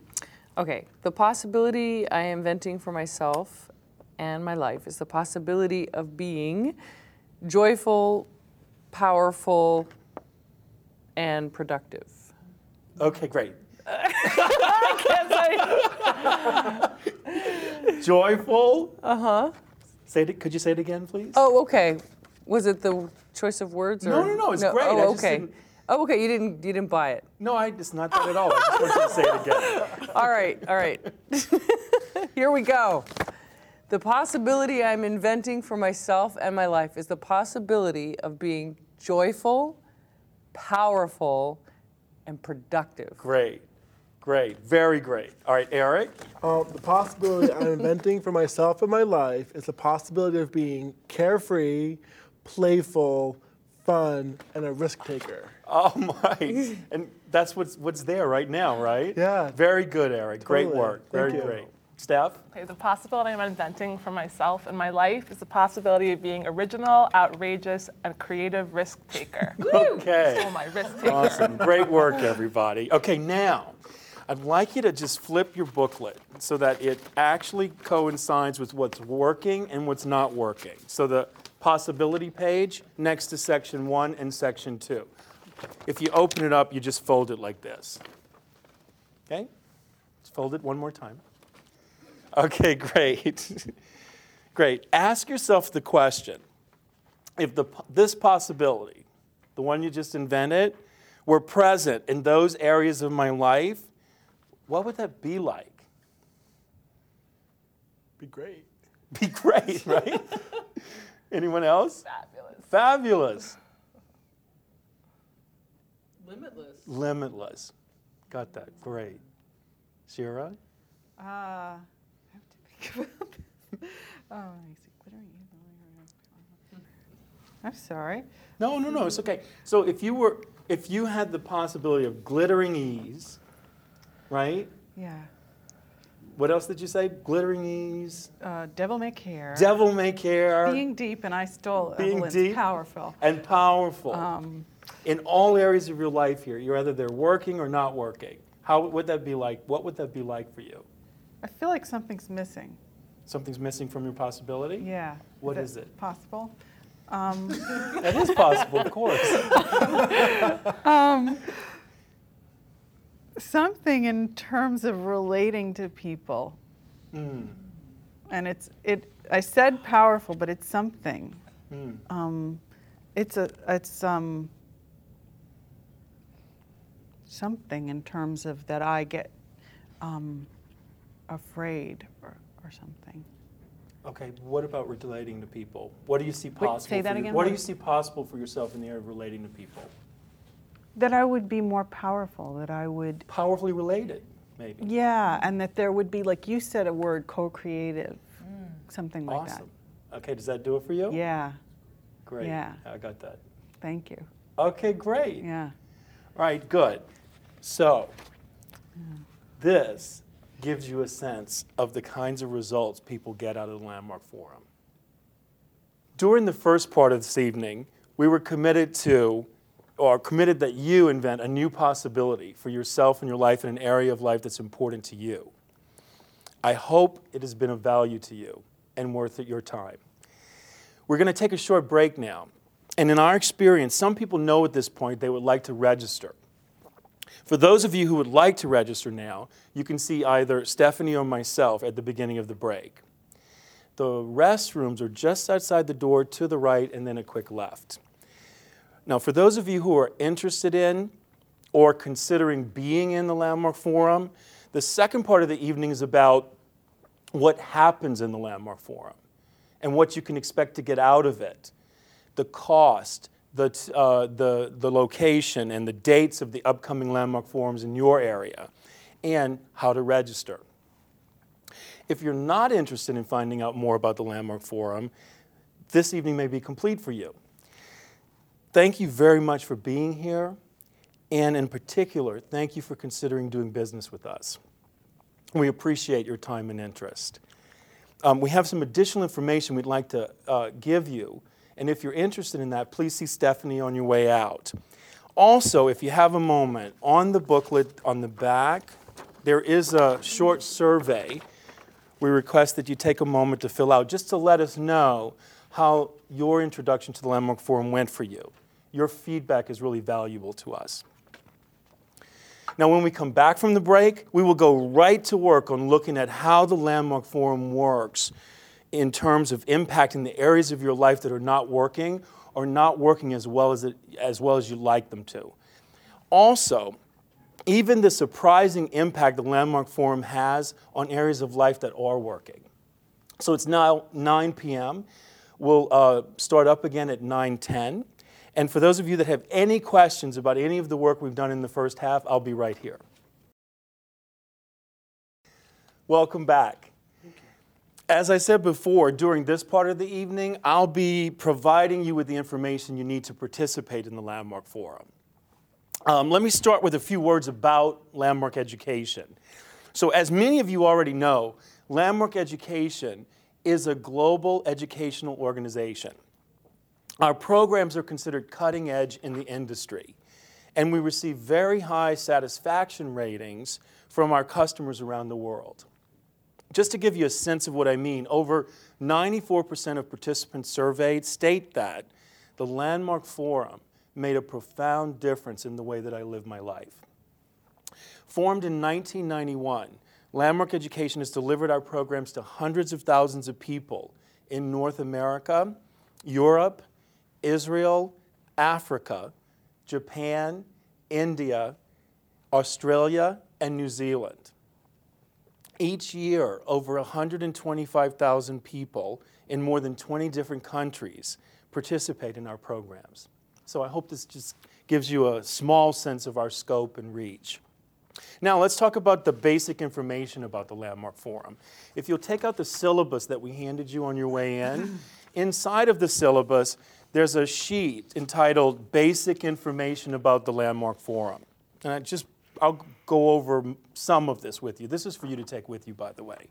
Okay, the possibility I am inventing for myself and my life is the possibility of being joyful, powerful, and productive. Okay, great. Joyful. Uh huh. Say it. Could you say it again, please? Oh, okay. Was it the choice of words? Or? No, no, no, it's great. I Oh, just okay. didn't- Oh, okay. You didn't. You didn't buy it. No, I, it's not that at all. I just want you to say it again. All right, all right. Here we go. The possibility I'm inventing for myself and my life is the possibility of being joyful, powerful, and productive. Great. Great. Very great. All right, Eric. Um, the possibility I'm inventing for myself in my life is the possibility of being carefree, playful, fun, and a risk taker. Oh my! and that's what's what's there right now, right? Yeah. Very good, Eric. Great Totally. work. Very Thank you. great. Steph? Okay, the possibility I'm inventing for myself in my life is the possibility of being original, outrageous, and creative risk taker. Okay. oh, my risk taker. Awesome. Great work, everybody. Okay, now I'd like you to just flip your booklet so that it actually coincides with what's working and what's not working. So the possibility page next to section one and section two. If you open it up, you just fold it like this. Okay? Let's fold it one more time. Okay, great. great. Ask yourself the question if the, this possibility, the one you just invented, were present in those areas of my life, what would that be like? Be great. Be great, right? Anyone else? Fabulous. Fabulous. Limitless. Limitless. Got that. Great. Shira? Uh, I have to think about this. Oh, let me see. Glittering eagle. I'm sorry. No, no, no, it's okay. So if you were if you had the possibility of glittering ease, right? Yeah. What else did you say? Glittering ease, Uh, devil may care. devil may care, Being deep, and I stole Being Evelyn's deep. powerful. and powerful. Um, in all areas of your life here, you're either they're working or not working. How would that be like? What would that be like for you? I feel like something's missing. Something's missing from your possibility? Yeah. What that is it? Possible. Um, That is possible, of course. um, something in terms of relating to people, Mm, and it's it. I said powerful, but it's something. mm. Um, it's a it's um something in terms of that I get um, afraid or, or something. Okay, what about relating to people? What do you see possible? say that again, What do you see possible for yourself in the area of relating to people? That I would be more powerful. That I would Powerfully related, maybe. yeah, and that there would be like you said a word co-creative, mm. something like that. awesome. Okay, does that do it for you? Yeah. Great. yeah. I got that. Thank you. Okay, great. Yeah. All right, good. So, mm. this gives you a sense of the kinds of results people get out of the Landmark Forum. During the first part of this evening, we were committed to, or committed that you invent a new possibility for yourself and your life in an area of life that's important to you. I hope it has been of value to you and worth your time. We're going to take a short break now. And in our experience, some people know at this point they would like to register. For those of you who would like to register now, you can see either Stephanie or myself at the beginning of the break. The restrooms are just outside the door to the right and then a quick left. Now, for those of you who are interested in or considering being in the Landmark Forum, the second part of the evening is about what happens in the Landmark Forum and what you can expect to get out of it, the cost, the, uh, the, the location, and the dates of the upcoming Landmark Forums in your area, and how to register. If you're not interested in finding out more about the Landmark Forum, this evening may be complete for you. Thank you very much for being here, and in particular, thank you for considering doing business with us. We appreciate your time and interest. Um, we have some additional information we'd like to uh, give you, and if you're interested in that, please see Stephanie on your way out. Also, if you have a moment, on the booklet on the back, there is a short survey we request that you take a moment to fill out just to let us know how your introduction to the Landmark Forum went for you. Your feedback is really valuable to us. Now, when we come back from the break, we will go right to work on looking at how the Landmark Forum works in terms of impacting the areas of your life that are not working or not working as well as, it, as, well as you'd like them to. Also, even the surprising impact the Landmark Forum has on areas of life that are working. So it's now 9 p.m. We'll uh, start up again at 9:10. And for those of you that have any questions about any of the work we've done in the first half, I'll be right here. Welcome back. As I said before, during this part of the evening, I'll be providing you with the information you need to participate in the Landmark Forum. Um, let me start with a few words about Landmark Education. So, as many of you already know, Landmark Education is a global educational organization. Our programs are considered cutting edge in the industry, and we receive very high satisfaction ratings from our customers around the world. Just to give you a sense of what I mean, over 94% of participants surveyed state that the Landmark Forum made a profound difference in the way that I live my life. Formed in 1991, Landmark Education has delivered our programs to hundreds of thousands of people in North America, Europe, Israel, Africa, Japan, India, Australia, and New Zealand. Each year, over 125,000 people in more than 20 different countries participate in our programs. So I hope this just gives you a small sense of our scope and reach. Now, let's talk about the basic information about the Landmark Forum. If you'll take out the syllabus that we handed you on your way in, inside of the syllabus, there's a sheet entitled Basic Information About the Landmark Forum. And I just, I'll go over some of this with you. This is for you to take with you, by the way.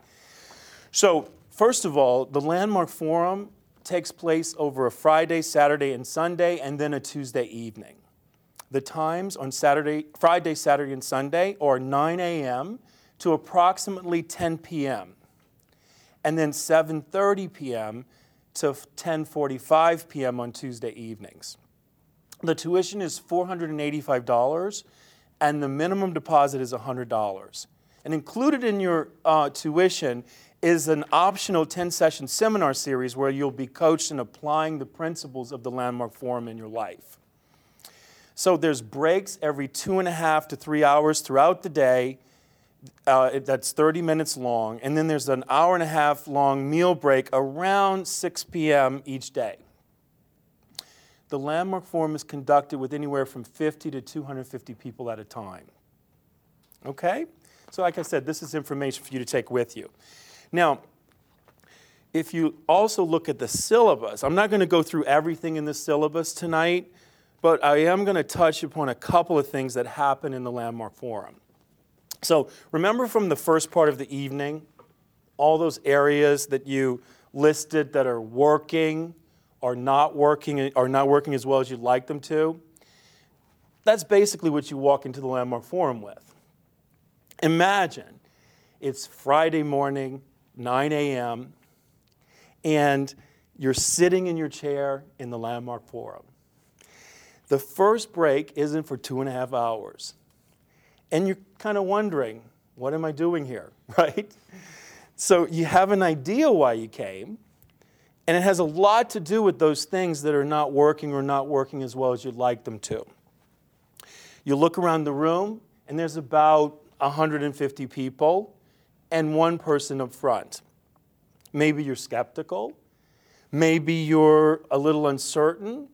So, first of all, the Landmark Forum takes place over a Friday, Saturday, and Sunday, and then a Tuesday evening. The times on Saturday, Friday, Saturday, and Sunday are 9 a.m. to approximately 10 p.m. and then 7:30 p.m. to 10:45 p.m. on Tuesday evenings. The tuition is $485 and the minimum deposit is $100. And included in your uh, tuition is an optional 10 session seminar series where you'll be coached in applying the principles of the Landmark Forum in your life. So there's breaks every two and a half to three hours throughout the day. Uh, that's 30 minutes long. And then there's an hour and a half long meal break around 6 p.m. each day. The Landmark Forum is conducted with anywhere from 50 to 250 people at a time. Okay? So, like I said, this is information for you to take with you. Now, if you also look at the syllabus, I'm not going to go through everything in the syllabus tonight, but I am going to touch upon a couple of things that happen in the Landmark Forum. So, remember from the first part of the evening, all those areas that you listed that are working are not working or not working as well as you'd like them to? That's basically what you walk into the Landmark Forum with. Imagine it's Friday morning, 9 a.m., and you're sitting in your chair in the Landmark Forum. The first break isn't for two and a half hours. And you're kind of wondering, what am I doing here, right? So you have an idea why you came, and it has a lot to do with those things that are not working or not working as well as you'd like them to. You look around the room, and there's about 150 people and one person up front. Maybe you're skeptical. Maybe you're a little uncertain,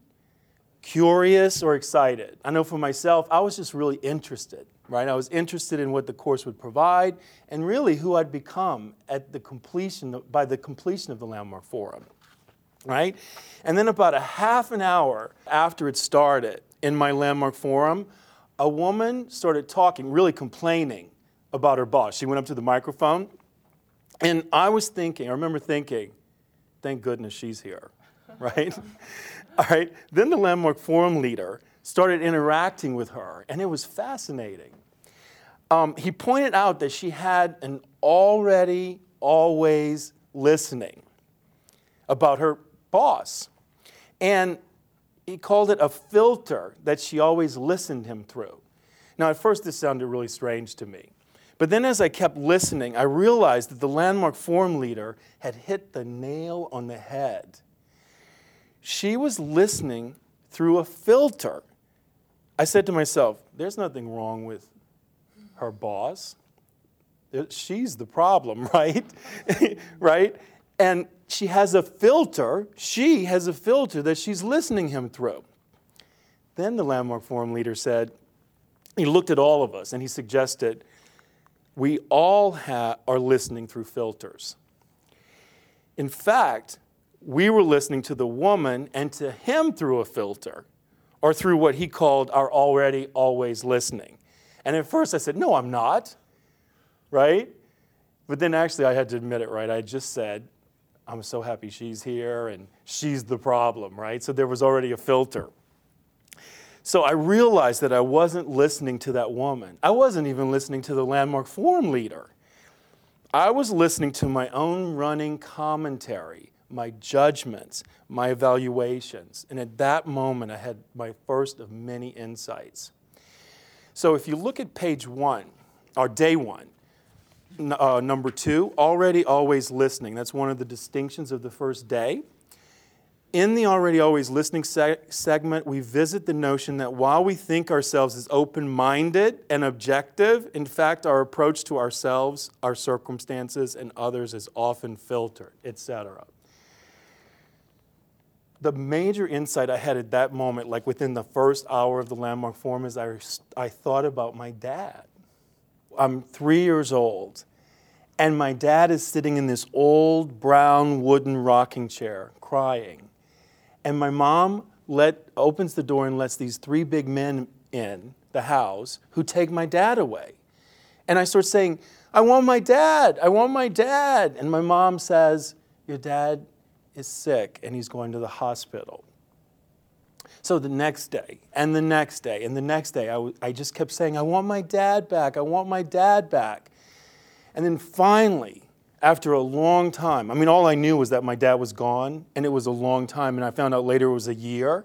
curious, or excited. I know for myself, I was just really interested, right? I was interested in what the course would provide and really who I'd become at the completion, by the completion of the Landmark Forum, right? And then about a half an hour after it started in my Landmark Forum, a woman started talking, really complaining about her boss. She went up to the microphone, and I was thinking, I remember thinking, thank goodness she's here, right? All right. Then the Landmark Forum leader started interacting with her, and it was fascinating. Um, he pointed out that she had an already, always listening about her boss. And he called it a filter that she always listened him through. Now, at first, this sounded really strange to me. But then, as I kept listening, I realized that the landmark forum leader had hit the nail on the head. She was listening through a filter. I said to myself, there's nothing wrong with her boss. She's the problem, right? right? And she has a filter, she has a filter that she's listening him through. Then the Landmark Forum leader said, he looked at all of us and he suggested, we all ha- are listening through filters. In fact, we were listening to the woman and to him through a filter. Or through what he called our already always listening. And at first I said, No, I'm not, right? But then actually I had to admit it, right? I just said, I'm so happy she's here and she's the problem, right? So there was already a filter. So I realized that I wasn't listening to that woman. I wasn't even listening to the Landmark Forum leader. I was listening to my own running commentary, my judgments, my evaluations. And at that moment, I had my first of many insights. So if you look at page one, or day one, uh, number two, already always listening. That's one of the distinctions of the first day. In the already always listening se- segment, we visit the notion that while we think ourselves as open minded and objective, in fact, our approach to ourselves, our circumstances, and others is often filtered, etc. The major insight I had at that moment, like within the first hour of the Landmark Forum, is I, I thought about my dad. I'm three years old, and my dad is sitting in this old brown wooden rocking chair crying. And my mom let, opens the door and lets these three big men in the house who take my dad away. And I start saying, I want my dad, I want my dad. And my mom says, Your dad is sick and he's going to the hospital. So the next day, and the next day, and the next day, I, w- I just kept saying, I want my dad back, I want my dad back. And then finally, after a long time, I mean, all I knew was that my dad was gone, and it was a long time, and I found out later it was a year.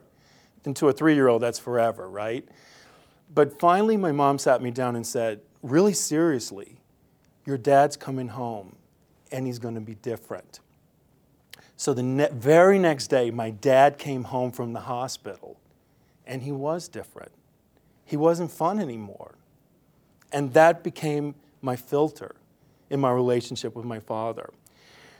And to a three year old, that's forever, right? But finally, my mom sat me down and said, Really seriously, your dad's coming home, and he's to be different. So the ne- very next day, my dad came home from the hospital, and he was different. He wasn't fun anymore. And that became my filter in my relationship with my father.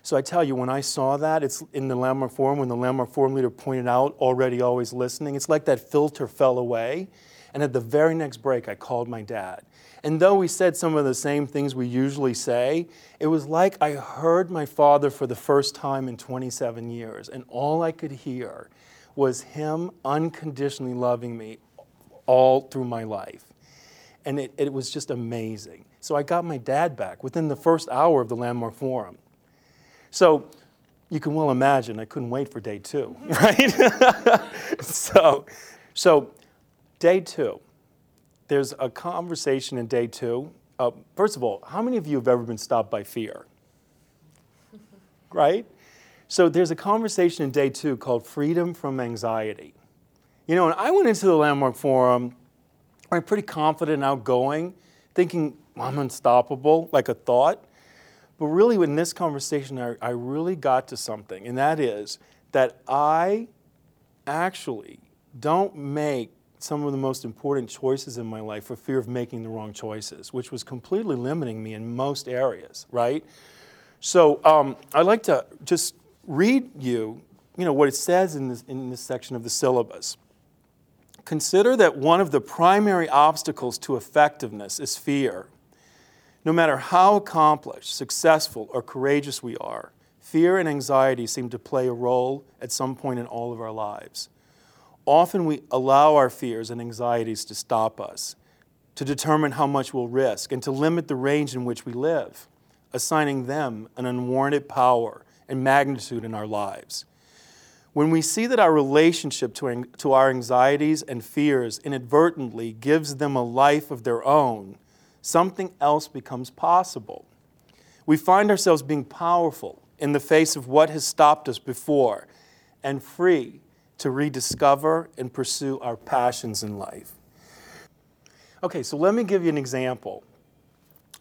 So I tell you, when I saw that, it's in the Landmark Forum, when the Landmark Forum leader pointed out, already always listening, it's like that filter fell away. And at the very next break, I called my dad. And though we said some of the same things we usually say, it was like I heard my father for the first time in 27 years. And all I could hear was him unconditionally loving me all through my life. And it, it was just amazing. So I got my dad back within the first hour of the Landmark Forum. So you can well imagine I couldn't wait for day two, right? so, so day two, there's a conversation in day two. Uh, first of all, how many of you have ever been stopped by fear? Right? So there's a conversation in day two called Freedom from Anxiety. You know, and I went into the Landmark Forum, I'm pretty confident and outgoing, thinking I'm unstoppable, like a thought. But really, in this conversation, I, I really got to something, and that is that I actually don't make some of the most important choices in my life for fear of making the wrong choices, which was completely limiting me in most areas, right? So um, I'd like to just read you, you know, what it says in this, in this section of the syllabus. Consider that one of the primary obstacles to effectiveness is fear. No matter how accomplished, successful, or courageous we are, fear and anxiety seem to play a role at some point in all of our lives. Often we allow our fears and anxieties to stop us, to determine how much we'll risk, and to limit the range in which we live, assigning them an unwarranted power and magnitude in our lives. When we see that our relationship to, to our anxieties and fears inadvertently gives them a life of their own, something else becomes possible. We find ourselves being powerful in the face of what has stopped us before and free to rediscover and pursue our passions in life. Okay, so let me give you an example.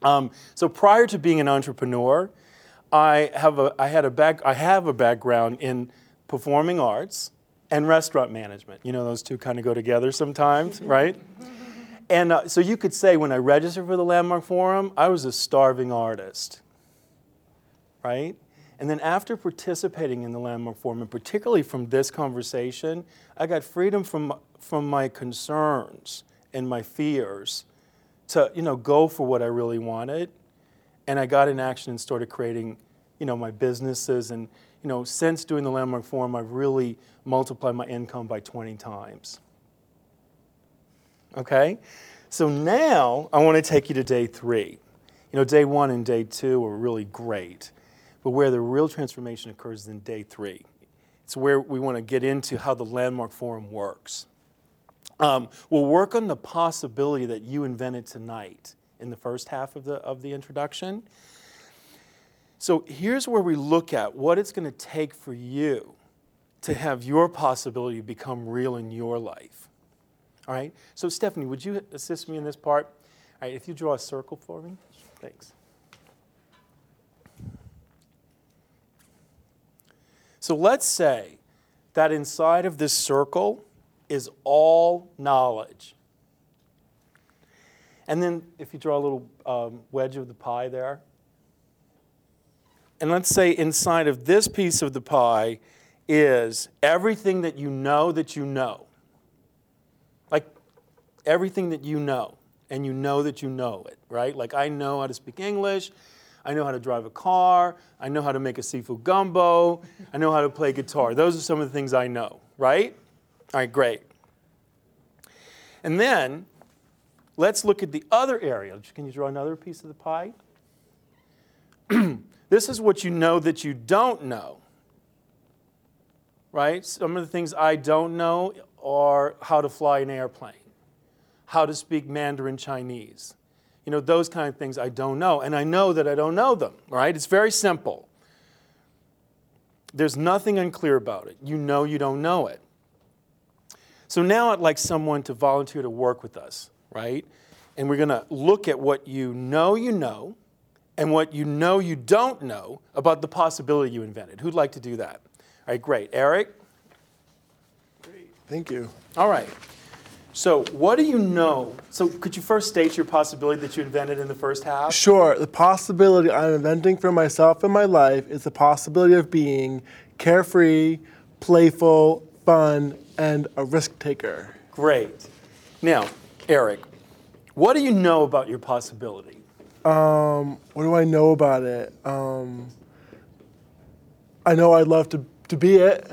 Um, so prior to being an entrepreneur, I have a I had a back I have a background in performing arts and restaurant management. You know, those two kind of go together sometimes, right? And uh, so you could say when I registered for the Landmark Forum, I was a starving artist, right? And then after participating in the Landmark Forum, and particularly from this conversation, I got freedom from, from my concerns and my fears to, you know, go for what I really wanted. And I got in action and started creating, you know, my businesses. And, you know, since doing the Landmark Forum, I've really multiplied my income by 20 times. Okay? So now I want to take you to day three. You know, day one and day two are really great, but where the real transformation occurs is in day three. It's where we want to get into how the Landmark Forum works. Um, we'll work on the possibility that you invented tonight in the first half of the, of the introduction. So here's where we look at what it's going to take for you to have your possibility become real in your life. All right? So, Stephanie, would you assist me in this part? All right, if you draw a circle for me. Thanks. So, let's say that inside of this circle is all knowledge. And then, if you draw a little um, wedge of the pie there, and let's say inside of this piece of the pie is everything that you know that you know. Like everything that you know, and you know that you know it, right? Like I know how to speak English, I know how to drive a car, I know how to make a seafood gumbo, I know how to play guitar. Those are some of the things I know, right? All right, great. And then let's look at the other area. Can you draw another piece of the pie? this is what you know that you don't know right? Some of the things I don't know are how to fly an airplane, how to speak Mandarin Chinese. You know, those kind of things I don't know. And I know that I don't know them, right? It's very simple. There's nothing unclear about it. You know you don't know it. So now I'd like someone to volunteer to work with us, right? And we're going to look at what you know you know and what you know you don't know about the possibility you invented. Who'd like to do that? All right, great. Eric? Great. Thank you. All right. So, what do you know? So, could you first state your possibility that you invented in the first half? Sure, the possibility I'm inventing for myself in my life is the possibility of being carefree, playful, fun, and a risk taker. Great. Now, Eric, what do you know about your possibility? Um, what do I know about it? Um, I know I'd love to, to be it.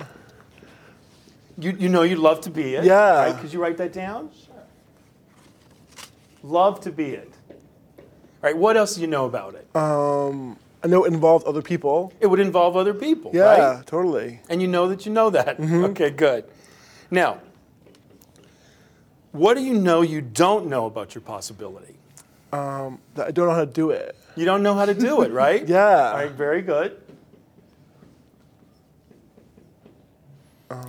You, you know you'd love to be it. Yeah. Right? Could you write that down? Sure. Love to be it. All right, what else do you know about it? Um, I know it involves other people. it would involve other people, Yeah, right? totally. And you know that you know that. Okay, good. Now, what do you know you don't know about your possibility? Um, that I don't know how to do it. You don't know how to do it, right? Yeah. All right, very good.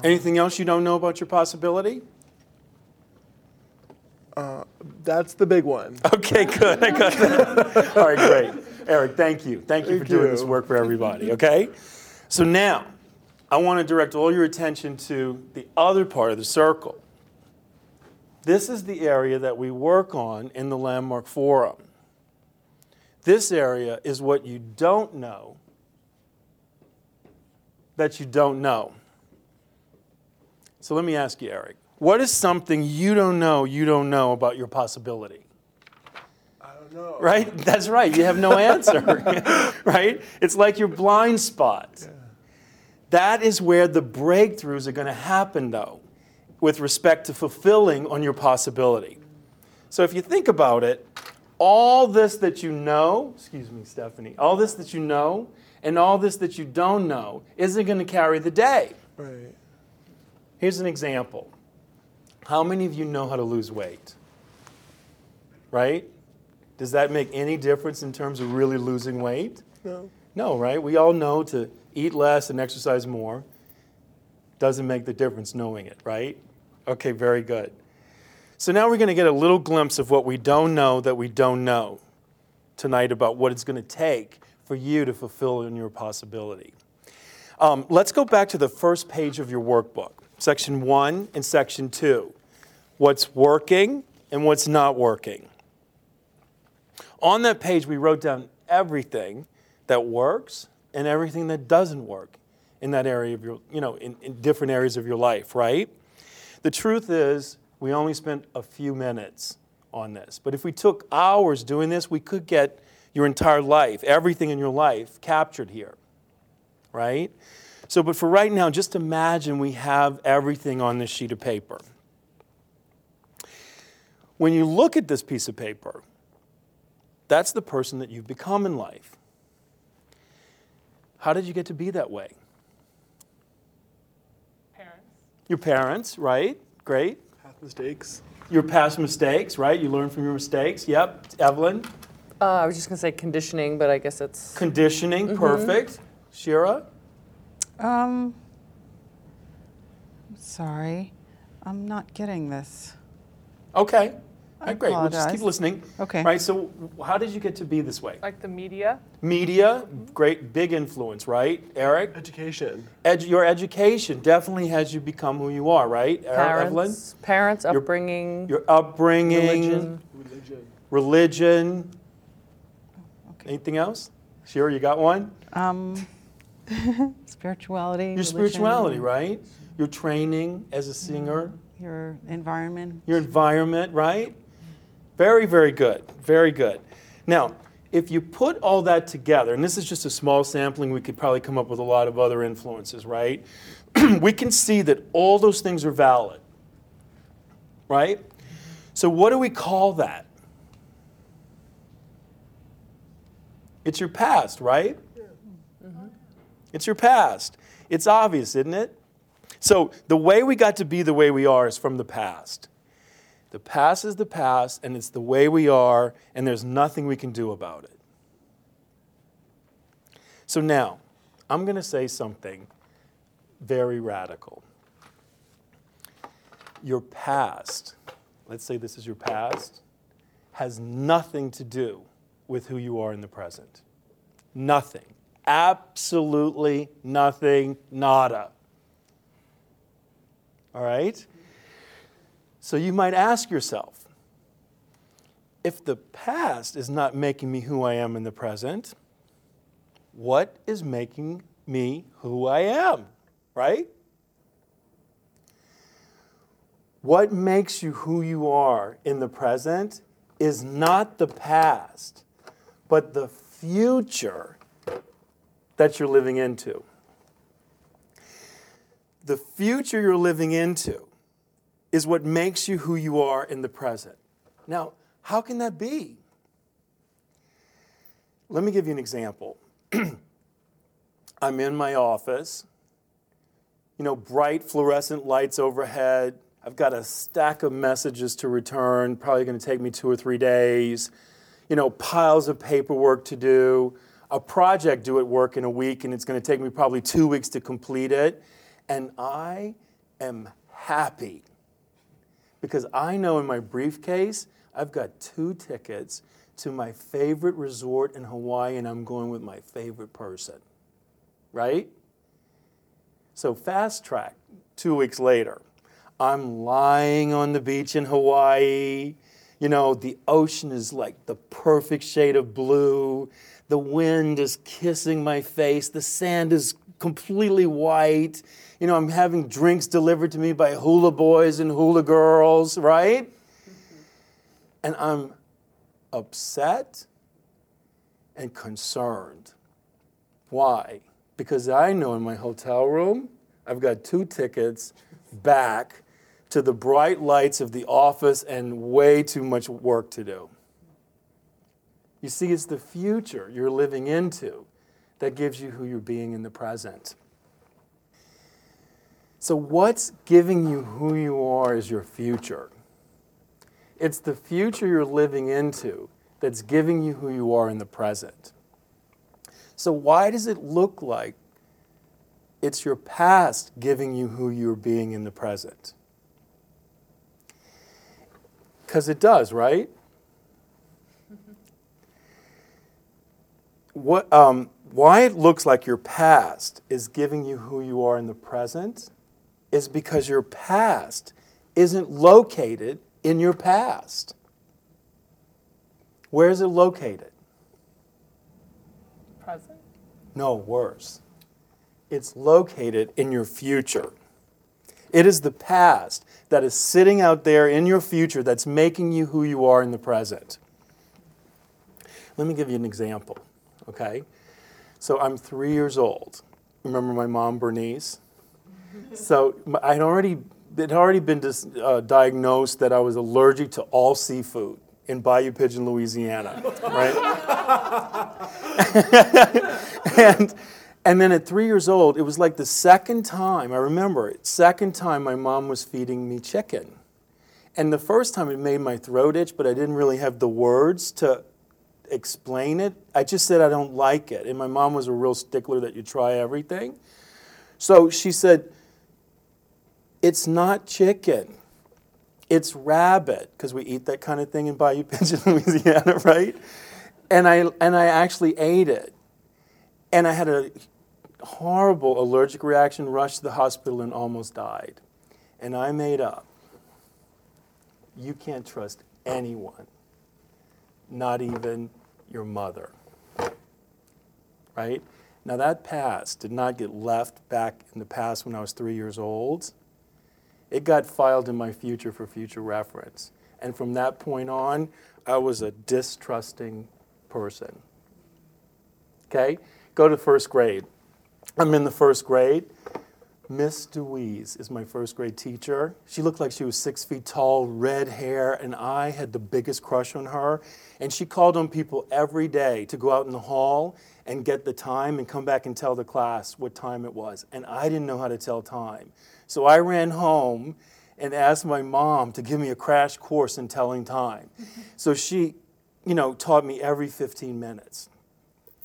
Anything else you don't know about your possibility? Uh, that's the big one. Okay, good. I got that. All right, great. Eric, thank you. Thank you for Thank doing you. this work for everybody, okay? So now, I want to direct all your attention to the other part of the circle. This is the area that we work on in the Landmark Forum. This area is what you don't know that you don't know. So let me ask you, Eric, what is something you don't know you don't know about your possibility? I don't know. Right? That's right. You have no answer. right? It's like your blind spot. That is where the breakthroughs are going to happen, though, with respect to fulfilling on your possibility. So if you think about it, all this that you know, excuse me, Stephanie, all this that you know and all this that you don't know isn't going to carry the day. Right. Here's an example. How many of you know how to lose weight? Right? Does that make any difference in terms of really losing weight? No. No, right? We all know to eat less and exercise more. Doesn't make the difference knowing it, right? Okay, very good. So now we're going to get a little glimpse of what we don't know that we don't know tonight about what it's going to take for you to fulfill in your possibility. Um, let's go back to the first page of your workbook, section one and section two. What's working and what's not working. On that page, we wrote down everything that works and everything that doesn't work in that area of your, you know, in, in different areas of your life, right? The truth is, we only spent a few minutes on this. But if we took hours doing this, we could get your entire life, everything in your life, captured here, right? So, but for right now, just imagine we have everything on this sheet of paper. when you look at this piece of paper, that's the person that you've become in life. How did you get to be that way? Parents. Your parents, right? Great. Past mistakes. Your past mistakes, right? You learn from your mistakes. Yep. Evelyn, Uh, I was just going to say conditioning, but I guess it's. conditioning, perfect. Shira, Um, sorry, I'm not getting this. okay. I Right, great. We'll just keep apologize. listening. Okay. Right. So, how did you get to be this way? Like the media. Media, great, big influence, right? Eric, Education. Edu- your education definitely has you become who you are, right? Er- Evelyn, Parents, parents, Your- upbringing, your upbringing, religion. Religion. religion. Okay. Anything else? Sure, you got one? Um, spirituality. Your religion, spirituality, right? Your training as a singer, mm-hmm. Your environment. your environment, right? Very, very good. Very good. Now, if you put all that together, and this is just a small sampling, we could probably come up with a lot of other influences, right? we can see that all those things are valid, right? So, what do we call that? It's your past, right? It's your past. It's obvious, isn't it? So, the way we got to be the way we are is from the past. The past is the past, and it's the way we are, and there's nothing we can do about it. So, now, I'm going to say something very radical. Your past, let's say this is your past, has nothing to do with who you are in the present. Nothing. Absolutely nothing, nada. All right? So you might ask yourself if the past is not making me who I am in the present, what is making me who I am? Right? What makes you who you are in the present is not the past, but the future that you're living into. The future you're living into is what makes you who you are in the present. Now, how can that be? Let me give you an example. I'm in my office, you know, bright fluorescent lights overhead. I've got a stack of messages to return, probably going to take me two or three days. You know, piles of paperwork to do, a project due at work in a week, and it's going to take me probably two weeks to complete it. And I am happy because I know in my briefcase I've got two tickets to my favorite resort in Hawaii, and I'm going with my favorite person. Right? So, fast track, two weeks later, I'm lying on the beach in Hawaii. You know, the ocean is like the perfect shade of blue. The wind is kissing my face. The sand is completely white. You know, I'm having drinks delivered to me by hula boys and hula girls, right? And I'm upset and concerned. Why? Because I know in my hotel room, I've got two tickets back to the bright lights of the office and way too much work to do. You see, it's the future you're living into that gives you who you're being in the present. So, what's giving you who you are is your future. It's the future you're living into that's giving you who you are in the present. So, why does it look like it's your past giving you who you're being in the present? Because it does, right? What, um, why it looks like your past is giving you who you are in the present is because your past isn't located in your past. Where is it located? Present. No, worse. It's located in your future. It is the past that is sitting out there in your future that's making you who you are in the present. Let me give you an example, okay? So I'm three years old. Remember my mom, Bernice? So I'd already it had already been dis, uh, diagnosed that I was allergic to all seafood in Bayou Pigeon, Louisiana, right? and, and then at three years old, it was like the second time, I remember it, second time my mom was feeding me chicken. And the first time it made my throat itch, but I didn't really have the words to explain it. I just said I don't like it. And my mom was a real stickler that you try everything. So she said, It's not chicken, it's rabbit, because we eat that kind of thing in Bayou Pigeon, Louisiana, right? And I, and I actually ate it. And I had a horrible allergic reaction, rushed to the hospital, and almost died. And I made up you can't trust anyone, not even your mother. Right? Now, that past did not get left back in the past when I was three years old. It got filed in my future for future reference. And from that point on, I was a distrusting person. Okay? Go to first grade. I'm in the first grade. Miss DeWeese is my first grade teacher. She looked like she was six feet tall, red hair, and I had the biggest crush on her. And she called on people every day to go out in the hall and get the time and come back and tell the class what time it was. And I didn't know how to tell time. So I ran home and asked my mom to give me a crash course in telling time. So she, you know, taught me every 15 minutes.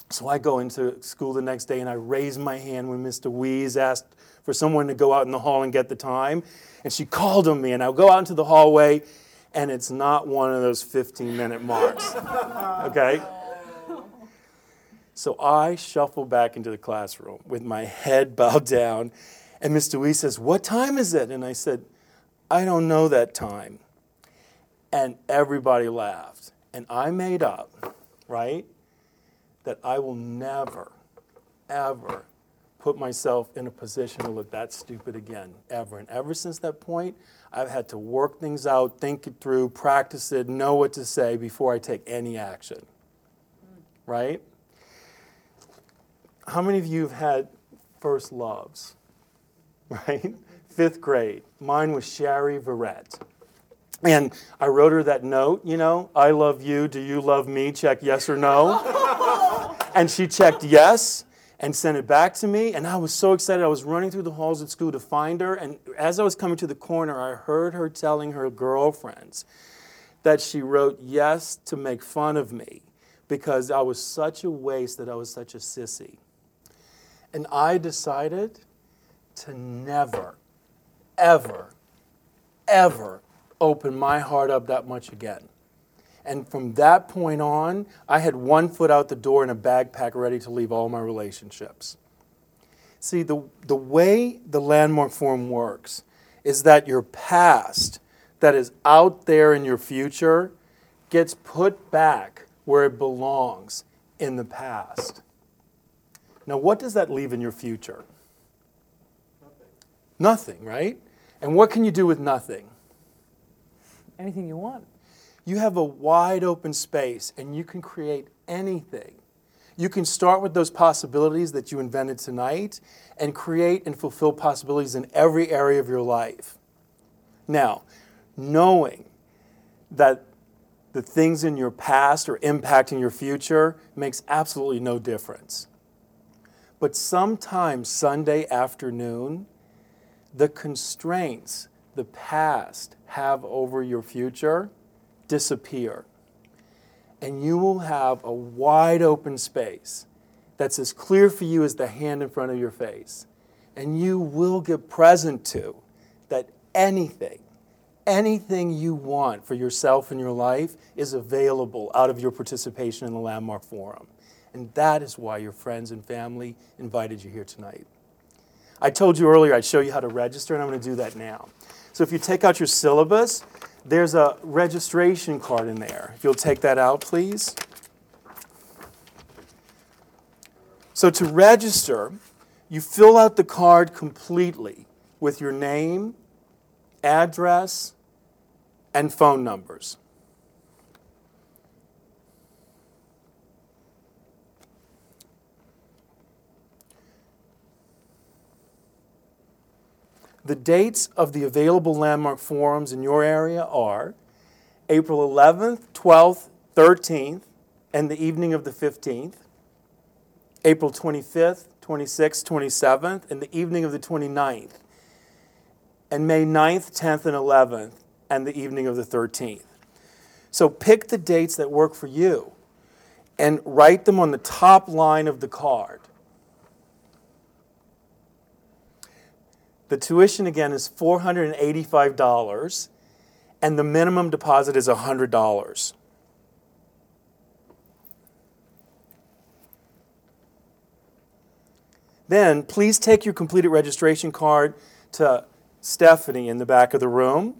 So I go into school the next day and I raise my hand when Mr. Wees asked for someone to go out in the hall and get the time. And she called on me, and I'll go out into the hallway, and it's not one of those 15 minute marks. Okay? So I shuffle back into the classroom with my head bowed down, and Mr. Wee says, What time is it? And I said, I don't know that time. And everybody laughed. And I made up, right, that I will never, ever put myself in a position to look that stupid again, ever. And ever since that point, I've had to work things out, think it through, practice it, know what to say before I take any action. Right? How many of you have had first loves? Right? Fifth grade. Mine was Sherry Verrett. And I wrote her that note, you know, I love you, do you love me? Check yes or no. and she checked yes and sent it back to me. And I was so excited. I was running through the halls at school to find her. And as I was coming to the corner, I heard her telling her girlfriends that she wrote yes to make fun of me because I was such a waste, that I was such a sissy. And I decided to never, ever, ever open my heart up that much again. And from that point on, I had one foot out the door and a backpack ready to leave all my relationships. See, the, the way the landmark forum works is that your past that is out there in your future gets put back where it belongs in the past. Now, what does that leave in your future? Nothing. Nothing, right? And what can you do with nothing? Anything you want you have a wide open space and you can create anything. You can start with those possibilities that you invented tonight and create and fulfill possibilities in every area of your life. Now, knowing that the things in your past are impacting your future makes absolutely no difference. But sometimes Sunday afternoon, the constraints the past have over your future disappear. And you will have a wide open space that's as clear for you as the hand in front of your face. And you will get present to that anything, anything you want for yourself and your life is available out of your participation in the Landmark Forum. And that is why your friends and family invited you here tonight. I told you earlier I'd show you how to register, and I'm going to do that now. So if you take out your syllabus, there's a registration card in there. If you'll take that out, please. So to register, you fill out the card completely with your name, address, and phone numbers. The dates of the available landmark forums in your area are April 11th, 12th, 13th, and the evening of the 15th, April 25th, 26th, 27th, and the evening of the 29th, and May 9th, 10th, and 11th, and the evening of the 13th. So pick the dates that work for you and write them on the top line of the card. The tuition again is $485 and the minimum deposit is $100. Then please take your completed registration card to Stephanie in the back of the room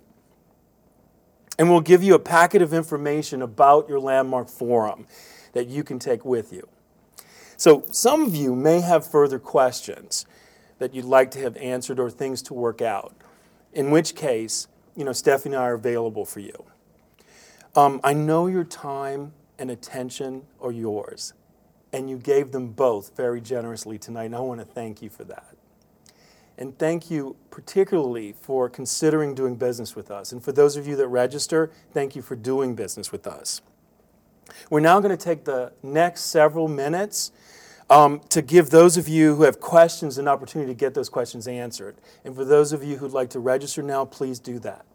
and we'll give you a packet of information about your landmark forum that you can take with you. So, some of you may have further questions that you'd like to have answered or things to work out, in which case, you know, Stephanie and I are available for you. Um, I know your time and attention are yours, and you gave them both very generously tonight, and I want to thank you for that. And thank you particularly for considering doing business with us. And for those of you that register, thank you for doing business with us. We're now going to take the next several minutes um, to give those of you who have questions an opportunity to get those questions answered. And for those of you who'd like to register now, please do that.